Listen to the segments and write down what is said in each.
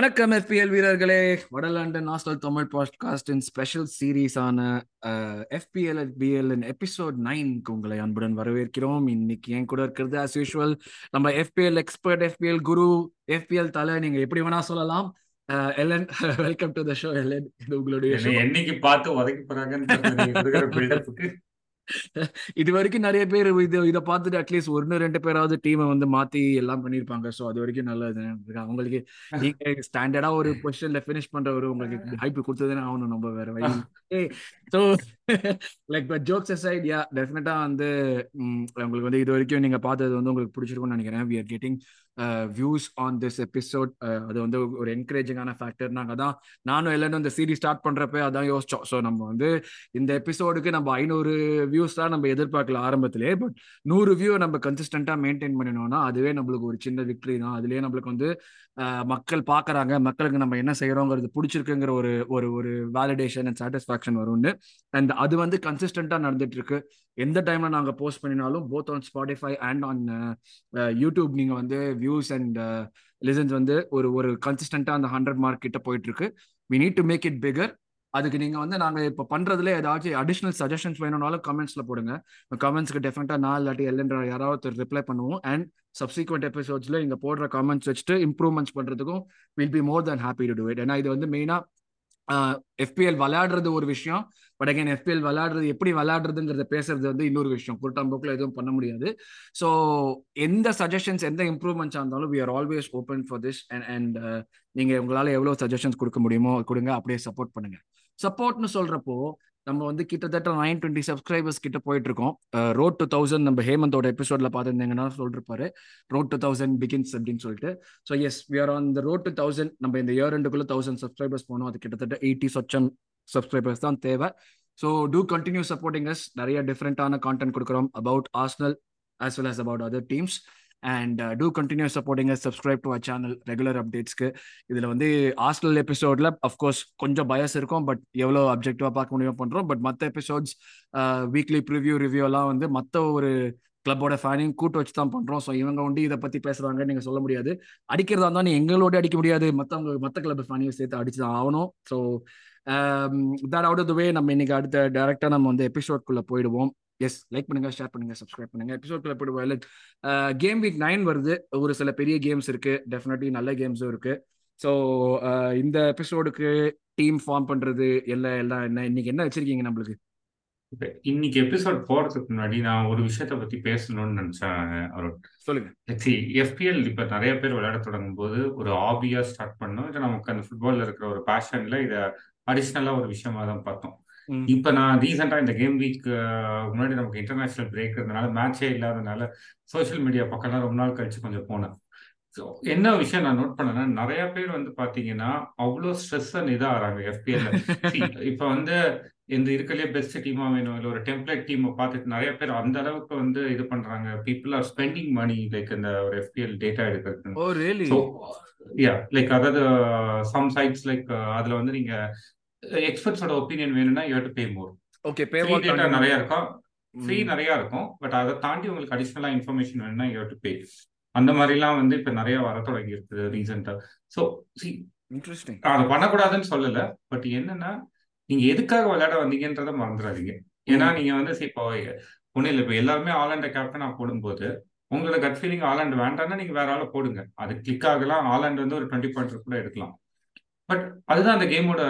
வணக்கம் எஃபிஎல் வீரர்களே. வடலண்டன் நாஸ்டல் தமிழ் பாட்காஸ்டின் ஸ்பெஷல் சீரீஸான எஃபிஎல் பிஎல் எபிசோட் நைன்க்கு உங்களை அன்புடன் வரவேற்கிறோம். இன்னைக்கு என் கூட இருக்கிறது ஆஸ் யூஷுவல் நம்ம FPL expert FPL guru FPL தலை நீங்க எப்படி வேணா சொல்லலாம். Ellen welcome to the show Ellen இது உங்களுடைய என்னைக்கு பார்த்து உதைக்க போறாங்கன்னு இது வரைக்கும் நிறைய பேர் இது இதை பார்த்துட்டு அட்லீஸ்ட் ஒன்னு ரெண்டு பேராவது டீமை வந்து மாத்தி எல்லாம் பண்ணிருப்பாங்க. ஸோ அது வரைக்கும் நல்லது உங்களுக்கு நீங்க ஸ்டாண்டர்டா ஒரு பொசிஷன்ல ஃபினிஷ் பண்றவரு உங்களுக்கு ஹைப் கொடுத்ததுன்னு ஆகணும். நம்ம வேற வழி so like but jokes aside yeah டெஃபினட்டா வந்து உங்களுக்கு வந்து இது வரைக்கும் நீங்க பார்த்தது வந்து உங்களுக்கு பிடிச்சிருக்கும்னு நினைக்கிறேன். We are getting views on this episode அது வந்து ஒரு என்கரேஜிங்கான ஃபேக்டர் நாங்கள் தான் நானும் எல்லாரும் இந்த சீரீஸ் ஸ்டார்ட் பண்ணுறப்ப அதான் யோசிச்சோம். ஸோ நம்ம வந்து இந்த எபிசோடுக்கு நம்ம ஐநூறு வியூஸ் தான் நம்ம எதிர்பார்க்கல ஆரம்பத்திலே பட் நூறு வியூ நம்ம கன்சிஸ்டண்ட்டாக மெயின்டைன் பண்ணினோம்னா அதுவே நம்மளுக்கு ஒரு சின்ன விக்டரி தான். அதுலேயே நம்மளுக்கு வந்து uh, மக்கள் பார்க்குறாங்க மக்களுக்கு நம்ம என்ன செய்கிறோங்கிறது பிடிச்சிருக்குங்கிற ஒரு ஒரு ஒரு வேலிடேஷன் அண்ட் சாட்டிஸ்ஃபேக்ஷன் வரும்னு. அண்ட் அது வந்து கன்சிஸ்டண்ட்டாக நடந்துட்டு இருக்கு எந்த டைம்ல நாங்கள் போஸ்ட் பண்ணினாலும் both on Spotify and on YouTube நீங்கள் வந்து வியூஸ் அண்ட் லிசன்ஸ் வந்து ஒரு ஒரு கன்சிஸ்டண்டா அந்த ஹண்ட்ரட் மார்க் கிட்ட போயிட்டு இருக்கு we need to make it bigger அதுக்கு நீங்கள் வந்து நாங்கள் இப்போ பண்றதுல ஏதாச்சும் அடிஷ்னல் சஜஷன்ஸ் வேணும்னாலும் கமெண்ட்ஸில் போடுங்க. கமெண்ட்ஸ்க்கு டெஃபினட்டாக நாலு இல்லாட்டி எல்லைன்ற யாராவது ரிப்ளை பண்ணுவோம். அண்ட் சப்சிக்வெண்ட் எபிசோட்ஸ்ல இங்கே போடுற கமெண்ட்ஸ் வச்சுட்டு இம்ப்ரூவ்மெண்ட்ஸ் பண்ணுறதுக்கும் will be more than happy to do it ஏன்னா இது வந்து மெயினாக எஃபிஎல் விளையாடுறது ஒரு விஷயம். பட் அகைன் எஃபிஎல் விளையாடுறது எப்படி விளையாடுறதுங்கிறத பேசுறது வந்து இன்னொரு விஷயம். குருட்டாம்போக்கில் எதுவும் பண்ண முடியாது. ஸோ எந்த சஜஷன்ஸ் எந்த இம்ப்ரூவ்மெண்ட்ஸாக இருந்தாலும் we are always open for this and and நீங்கள் உங்களால் எவ்வளோ சஜஷன்ஸ் கொடுக்க முடியுமோ கொடுங்க. அப்படியே சப்போர்ட் பண்ணுங்க. சப்போர்ட்னு சொல்கிறப்போ நம்ம வந்து கிட்டத்தட்ட நைன் டுவெண்ட்டி சப்ஸ்கிரைபர்ஸ் கிட்ட போயிட்டு இருக்கோம் ரோட் டூ தௌசண்ட் நம்ம ஹேமந்தோட எபிசோட்ல பார்த்துருந்தீங்கன்னா சொல்லிருப்பாரு. ரோட் டூ தௌசண்ட் பிகின்ஸ் அப்படின்னு சொல்லிட்டு. So yes we are on the road to thousand நம்ம இந்த இயர் ரெண்டுக்குள்ள தௌசண்ட் சப்ஸ்கிரைபர்ஸ் போனோம். அது கிட்டத்தட்ட எயிட்டி சொச்சம் சப்ஸ்கிரைபர்ஸ் தான் தேவை. So to continue supporting us நிறைய டிஃப்ரெண்டான கான்டென்ட் கொடுக்குறோம். About Arsenal as well as about other teams and to continue supporting subscribe to a channel regular அப்டேட்ஸ்க்கு இதில் வந்து ஹாஸ்டல் எபிசோடில் அஃப்கோர்ஸ் கொஞ்சம் பயஸ் இருக்கும். பட் எவ்வளோ அப்ஜெக்டிவாக பார்க்க முடியும் பண்ணுறோம் பட் மற்ற எபிசோட்ஸ் வீக்லி ப்ரிவ்யூ ரிவ்யூலாம் வந்து மற்ற ஒரு கிளப்போட ஃபேனையும் கூட்டு வச்சு தான் பண்ணுறோம் ஸோ இவங்க வந்து இதை பற்றி பேசுகிறாங்கன்னு நீங்கள் சொல்ல முடியாது. அடிக்கிறதா இருந்தால் நீ எங்களோட அடிக்க முடியாது. மற்றவங்க மற்ற கிளப் ஃபேனையும் சேர்த்து அடிச்சு தான் ஆகணும். So that out of the way நம்ம இன்னைக்கு அடுத்த டேரெக்டாக நம்ம வந்து எபிசோட்குள்ளே போயிடுவோம். எஸ் லைக் பண்ணுங்க ஷேர் பண்ணுங்க சப்ஸ்கிரைப் பண்ணுங்க. எபிசோட்குள்ள போயிடுவோம். கேம் வீக் நைன் வருது. ஒரு சில பெரிய கேம்ஸ் இருக்கு. டெஃபினெட்லி நல்ல கேம்ஸும் இருக்கு. ஸோ இந்த எபிசோடுக்கு டீம் ஃபார்ம் பண்றது எல்லாம் எல்லாம் என்ன இன்னைக்கு என்ன வச்சிருக்கீங்க நம்மளுக்கு? இன்னைக்கு எபிசோட் போறதுக்கு முன்னாடி நான் ஒரு விஷயத்த பத்தி பேசணும்னு நினைச்சேன் அருண். சொல்லுங்க. எஃபிஎல் இப்ப நிறைய பேர் விளையாட தொடங்கும் போது ஒரு ஆபியா ஸ்டார்ட் பண்ணோம். இல்லை நமக்கு அந்த ஃபுட்பால்ல இருக்கிற ஒரு பேஷன்ல இதை அடிஷ்னலா ஒரு விஷயமா தான் பார்த்தோம். இப்ப நான் ரீசெண்டா இந்த கேம் வீக் முன்னாடி நமக்கு இன்டர்நேஷனல் பிரேக் இருந்தனால மேட்சே இல்லாதனால சோசியல் மீடியா பக்கம்லாம் ரொம்ப நாள் கழிச்சு கொஞ்சம் போனேன். ஸோ என்ன விஷயம் நான் நோட் பண்ணேன்னா நிறைய பேர் வந்து பாத்தீங்கன்னா அவ்வளோ ஸ்ட்ரெஸ் இதாகிறாங்க எஃபிஎல் இப்ப வந்து இந்த இருக்கலையே பெஸ்ட் டீமா வேணும் இல்லை ஒரு டெம்ப்ளேட் டீமை பார்த்துட்டு நிறைய பேர் அந்த அளவுக்கு வந்து இது பண்றாங்க. People are spending money like இந்த ஒரு எஃபிஎல் டேட்டா எடுக்கிறது யா லைக் அதாவது சம் சைட்ஸ் லைக் அதுல வந்து நீங்க எக்ஸ்பர்ட்ஸோட ஒப்பீனியன் வேணும்னா you to pay more okay pay data நிறைய இருக்கும். ஃப்ரீ நிறைய இருக்கும் பட் அதை தாண்டி உங்களுக்கு அடிஷனலா இன்ஃபர்மேஷன் வேணும்னா யூ டு பே அந்த மாதிரிலாம் வந்து இப்ப நிறைய வர தொடங்கி இருக்குது ரீசெண்டா ஸோ சி இன்ட்ரெஸ்டிங் அதை பண்ணக்கூடாதுன்னு சொல்லல பட் என்னன்னா நீங்க எதுக்காக விளையாட வந்தீங்கன்றத மறந்துடாதீங்க. ஏன்னா நீங்க வந்து இப்போ ஒன்றும் இல்லை இப்போ எல்லாருமே ஆலாண்ட கேப்டனா போடும்போது உங்களோட கட் ஃபீலிங் ஆலாண்ட் வேண்டாம்னா நீங்க வேற ஆளை போடுங்க. அது கிளிக் ஆகலாம் ஆலாண்ட் வந்து ஒரு டுவெண்ட்டி பாயிண்ட் கூட எடுக்கலாம். பட் அதுதான் அந்த கேமோட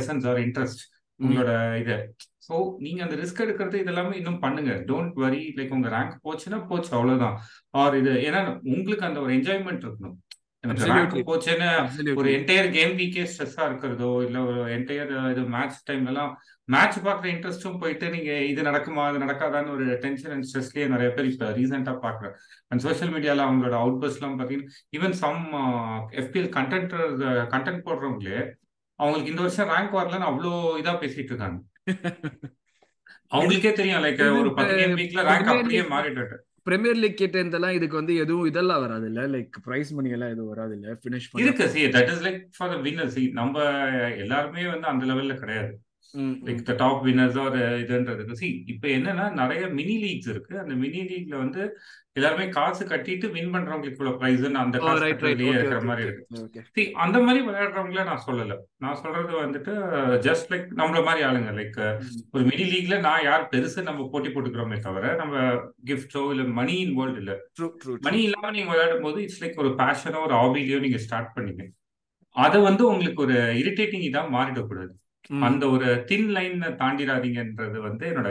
எசன்ஸ் ஆர் இன்ட்ரெஸ்ட் உங்களோட இது. ஸோ நீங்க அந்த ரிஸ்க் எடுக்கிறது இதெல்லாமே இன்னும் பண்ணுங்க. டோன்ட் வரி லைக் உங்க ரேங்க் போச்சுன்னா போச்சு அவ்வளவுதான். ஆர் இது ஏன்னா உங்களுக்கு அந்த ஒரு என்ஜாய்மெண்ட் இருக்கணும். போச்சுன்னு ஒரு என்டையர் கேம் வீக்கே ஸ்ட்ரெஸ்ஸா இருக்கிறதோ இல்ல ஒரு என்டையர் இது மேட்ச் டைம்ல எல்லாம் மேட்ச் பாக்குற இன்ட்ரெஸ்டும் போயிட்டு நீங்க இது நடக்குமா அது நடக்காதான்னு ஒரு டென்ஷன் அண்ட் ஸ்ட்ரெஸ்லயே நிறைய பேர் இப்ப ரீசெண்டா பாக்குறேன் அண்ட் சோசியல் மீடியால அவங்களோட அவுட் பஸ் எல்லாம் பாத்தீங்கன்னா even some FPL content content போடுறவங்களே அவங்களுக்கு இந்த வருஷம் ரேங்க் வரலன்னு அவ்வளோ இதா பேசிட்டு இருக்காங்க. அவங்களுக்கே தெரியும் லைக் ஒரு கேம் வீக்ல ரேங்க் அப்படியே மாறிட்டு பிரீமியர் லீக் கிட்ட இருந்தெல்லாம் இதுக்கு வந்து எதுவும் இதெல்லாம் வராது இல்ல லைக் பிரைஸ் மணி எல்லாம் எதுவும் வராது இல்ல ஃபினிஷ் இருக்கு see that is like for the winner see நம்ம எல்லாருமே வந்து அந்த லெவல்ல கிடையாது. Like. The top winners are இதுன்றதுக்கு see இப்போ என்னன்னா நிறைய மினி லீக்ஸ் இருக்கு. அந்த மினி லீக்ல வந்து எல்லாருமே காசு கட்டிட்டு வின் பண்றவங்களுக்கு இவ்வளவு ப்ரைஸ்ன்னு அந்த ஓகே இருக்கிற மாதிரி இருக்கு. சி அந்த மாதிரி விளையாடுறவங்கள நான் சொல்லல. நான் சொல்றது வந்துட்டு ஜஸ்ட் லைக் நம்மள மாதிரி ஆளுங்க. லைக் ம். ஒரு மினி லீக்ல நான் யார் பெருசு நம்ம போட்டி போட்டுக்கிறோமே தவிர நம்ம கிஃப்டோ இல்ல மணி இன்வால்வ் இல்ல. மணி இல்லாம நீங்க விளையாடும் போது இட்ஸ் லைக் ஒரு பேஷனோ ஒரு ஹாபிலையோ நீங்க ஸ்டார்ட் பண்ணீங்க. அதை வந்து உங்களுக்கு ஒரு இரிட்டேட்டிங் இதா மாறிடக்கூடாது. அந்த ஒரு தின் லைன் தாண்டிடாதீங்கன்றது வந்து என்னோட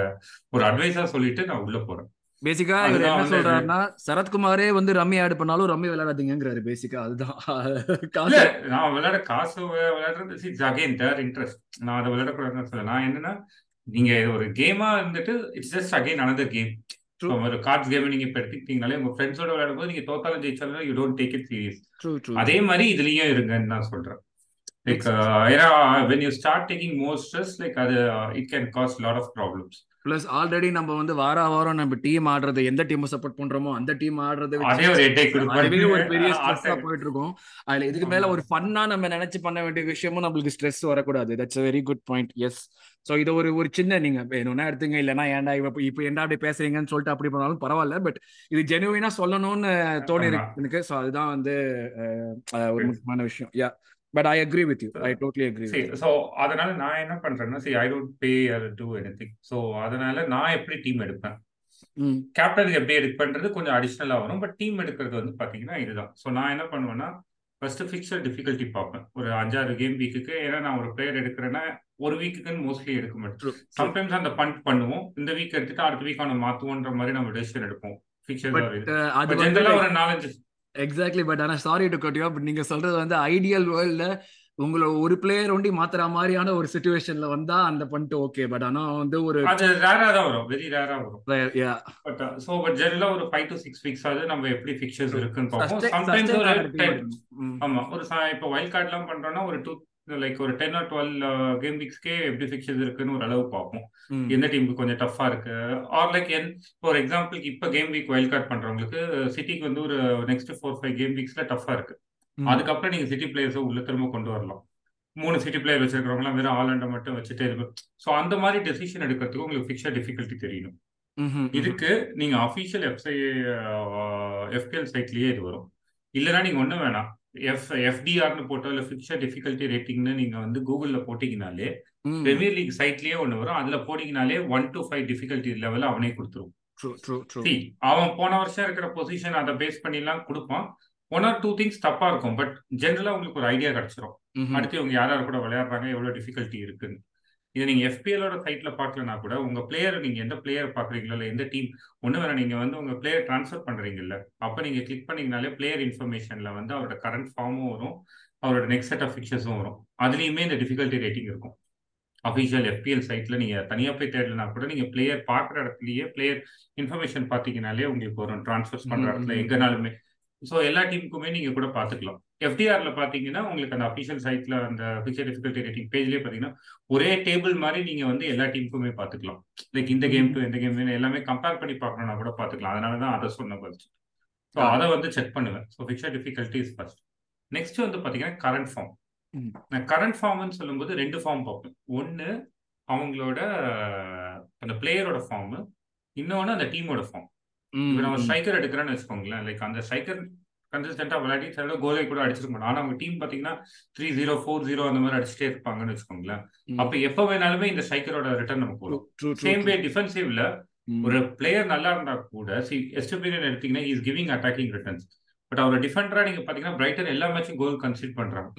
ஒரு அட்வைஸா சொல்லிட்டு நான் உள்ள போறேன். பேசிக்கா இவர் என்ன சொல்றாருன்னா சரத்குமாரே வந்து ரம்மி ஆட் பண்ணாலும் ரம்மி விளையாடாதீங்கிறாரு பேசிக்கா அதுதான். நான் விளையாட காசு விளையாடுறது இட்ஸ் அகைன் தேர் இன்ட்ரெஸ்ட் நான் அதை விளையாடக்கூடாதுன்னு சொல்ல நான் என்னன்னா நீங்க ஒரு கேமா இருந்துட்டு it's just again another game ஒரு கார்ட்ஸ் கேம் நீங்க இப்போ எடுத்துக்கிட்டீங்கனாலே உங்க ஃப்ரெண்ட்ஸோட விளையாடும் போது நீங்க தோத்தாலும் ஜெயிச்சாலும் you don't take it serious அதே மாதிரி இதுலயும் இருங்கன்னு நான் சொல்றேன். லைக் ஏன்னா when you start taking more stress like அது it can cause lot of problems plus already நம்ம வந்து வார வாரம் நம்ம டீம் ஆடுறது எந்த டீமை சப்போர்ட் பண்றோமோ அந்த டீம் ஆடுறதை ஒரு பெரிய ஸ்ட்ரெஸ்ஸா போயிட்டு இருக்கும் அதுல இதுக்கு மேல ஒரு ஃபன்னா நம்ம நினைச்சு பண்ண வேண்டிய விஷயமும் நம்மளுக்கு ஸ்ட்ரெஸ் வரக்கூடாது. That's very good point yes so இது ஒரு ஒரு சின்ன நீங்க வேணும்னா எடுத்துங்க இல்லைன்னா ஏன்டா இப்ப இப்போ ஏன்டா அப்படி பேசுறீங்கன்னு சொல்லிட்டு அப்படி பண்ணாலும் பரவாயில்ல. பட் இது ஜெனுவினா சொல்லணும்னு தோணி இருக்கு எனக்கு. ஸோ அதுதான் வந்து ஒரு முக்கியமான விஷயம். Yeah but I agree with you I totally agree so அதனால நான் என்ன பண்றேன்னா சரி I don't pay or to any thing so அதனால நான் எப்படி டீம் எடுப்பேன்? கேப்டனுக்கு எப்படி எடுப்பேன்றது கொஞ்சம் அடிஷ்னலா வரும். பட் டீம் எடுக்கிறது வந்து பாத்தீங்கன்னா இதுதான். ஸோ நான் என்ன பண்ணுவேன்னா ஃபர்ஸ்ட் ஃபிக்ஸர் டிஃபிகல்ட்டி பார்ப்பேன். ஒரு அஞ்சாறு கேம் வீக்குக்கு ஏன்னா நான் ஒரு பிளேயர் எடுக்கிறேன்னா ஒரு வீக்குக்குன்னு மோஸ்ட்லி எடுக்க மாட்டேன். சம்டைம்ஸ் அந்த பண்ட் பண்ணுவோம். இந்த வீக் எடுத்துட்டு அடுத்த வீக் அவனை மாத்துவோன்ற மாதிரி நம்ம டெசிஷன் எடுப்போம். ஜென்ரலா லைக் ஒரு நாலஞ்சு எக்ஸாக்ட்லி பட் ஆனால் sorry to cut you but நீங்க சொல்றது வந்து ஐடியல் வேர்ல்ட்ல உங்களை ஒரு பிளேயர் ஒண்டி மாத்துற மாதிரியான ஒரு சுச்சுவேஷன்ல வந்தா அந்த பண்ணிட்டு ஓகே பட் ஆனா வந்து ஒரு அது ரேரா தான் வரும். வெரி ரேரா வரும். யா பட் ஸோ பட் ஜெனரலா ஒரு ஃபைவ் டு சிக்ஸ் வீக்ஸ் ஆகுது நம்ம எப்படி ஃபிக்சர்ஸ் இருக்குன்னு பார்ப்போம். சம்டைம்ஸ் ஒரு ஆமா ஒரு ச- இப்போ வைல்ட் கார்ட்லாம் பண்றோம்னா ஒரு டூ லைக் ஒரு டென் ஆர் டுவெல் கேம் வீக்ஸ்க்கே எப்படி ஃபிக்சர்ஸ் இருக்குன்னு ஒரு அளவு பார்ப்போம். எந்த டீமுக்கு கொஞ்சம் டஃபா இருக்கு? ஆர் லைக் என் ஒரு எக்ஸாம்பிளுக்கு இப்போ கேம் வீக் வைல்ட் கார்ட் பண்றவங்களுக்கு சிட்டிக்கு வந்து ஒரு நெக்ஸ்ட் ஃபோர் ஃபைவ் கேம் வீக்ஸ்ல டஃபா இருக்கு. அதுக்கப்புறம் நீங்க சிட்டி பிளேயர்ஸை உள்ள திரும்ப கொண்டு வரலாம். மூணு சிட்டி பிளேயர் வச்சிருக்கிறவங்களாம் வெறும் ஆலண்டை மட்டும் வச்சுட்டு இது ஸோ அந்த மாதிரி டெசிஷன் எடுக்கிறதுக்கு உங்களுக்கு ஃபிக்சர் டிஃபிகல்ட்டி தெரியணும். இதுக்கு நீங்க அஃபிஷியல் எஃப்ஐ எஃபிஎல் சைட்லயே இது வரும். இல்லைன்னா நீங்க ஒன்றும் வேணாம். எஃப் எஃப்டிஆர்னு போட்டோ இல்லை ஃபிக்சர் டிஃபிகல்ட்டி ரேட்டிங்னு நீங்க வந்து கூகுள்ல போட்டீங்கனாலே பிரீமியர் லீக் சைட்லயே ஒன்று வரும். அதுல போனீங்கனாலே one to five difficulty level அவனே கொடுத்துரும். அவன் போன வருஷம் இருக்கிற பொசிஷன் அதை பேஸ் பண்ணிலாம் கொடுப்பான். ஒன் ஆர் டூ திங்ஸ் தப்பா இருக்கும். பட் ஜென்ரலா உங்களுக்கு ஒரு ஐடியா கிடைச்சிரும். அடுத்து இவங்க யார் யார் கூட விளையாடுறாங்க எவ்வளவு டிஃபிகல்ட்டி இருக்குன்னு. இது நீங்க எஃபிஎலோட சைட்ல பார்க்கலனா கூட உங்க பிளேயர் நீங்க எந்த பிளேயர் பாக்குறீங்களோ இல்ல எந்த டீம் ஒண்ணு வேணா நீங்க வந்து உங்க பிளேயர் ட்ரான்ஸ்ஃபர் பண்றீங்கல்ல அப்ப நீங்க கிளிக் பண்ணீங்கனாலே பிளேயர் இன்ஃபர்மேஷன்ல வந்து அவரோட கரண்ட் ஃபார்மும் வரும் அவரோட நெக்ஸ்ட் செட் ஆஃப் ஃபிக்சர்ஸும் வரும். அதுலயுமே இந்த டிஃபிகல்ட்டி ரேட்டிங் இருக்கும். அஃபிஷியல் எஃபிஎல் சைட்ல நீங்க தனியா போய் தேடலனா கூட நீங்க பிளேயர் பார்க்குற இடத்துலயே பிளேயர் இன்ஃபர்மேஷன் பாத்தீங்கனாலே உங்களுக்கு வரும் ட்ரான்ஸ்ஃபர்ஸ் பண்ற இடத்துல. எங்கனாலுமே. ஸோ எல்லா டீமுக்குமே நீங்க கூட பாத்துக்கலாம் எஃப்டிஆர்ல பாத்தீங்கன்னா உங்களுக்கு அந்த அஃபிஷியல் சைட்ல அந்த ஃபிக்சர் டிஃபிகல்ட்டி ரேட்டிங் பேஜ்லயே பாத்தீங்கன்னா ஒரே டேபிள் மாதிரி நீங்க வந்து எல்லா டீமுக்குமே பாத்துக்கலாம் லைக் இந்த கேம் டு இந்த கேம் எல்லாமே கம்பேர் பண்ணி பார்க்கணும்னா கூட பாத்துக்கலாம் அதனால தான் அதை சொன்ன ஃபர்ஸ்ட் ஸோ. அதை வந்து செக் பண்ணுவேன். So fixture difficulty is first next வந்து பாத்தீங்கன்னா கரண்ட் ஃபார்ம். நான் கரண்ட் ஃபார்ம்னு சொல்லும்போது ரெண்டு ஃபார்ம் பார்ப்பேன். ஒன்னு அவங்களோட அந்த பிளேயரோட ஃபார்ம் இன்னொன்னு அந்த டீமோட ஃபார்ம் இப்போ நம்ம. ஸ்ட்ரைக்கர் எடுக்கிறேன்னு வச்சுக்கோங்களேன் லைக் அந்த ஸ்ட்ரைக்கர் கன்சிஸ்டண்டா விளையாடி சில கோலை கூட அடிச்சிருக்க மாட்டோம் ஆனா அவங்க டீம் பாத்தீங்கன்னா த்ரீ ஜீரோ ஃபோர் ஜீரோ அந்த மாதிரி அடிச்சுட்டே இருப்பாங்கன்னு வச்சுக்கோங்களேன். அப்ப எப்ப வேணாலுமே இந்த ஸ்ட்ரைக்கரோட return true, true, same way. டிஃபென்சிவ்ல. ஒரு பிளேயர் நல்லா இருந்தா கூட சி எஸ்டபிரியன் எடுத்தீங்கன்னா is giving attacking returns but அவர் டிஃபெண்டரா நீங்க பாத்தீங்கன்னா பிரைட்டன் எல்லா மேட்சும் கோல் கன்சிட் பண்றாங்க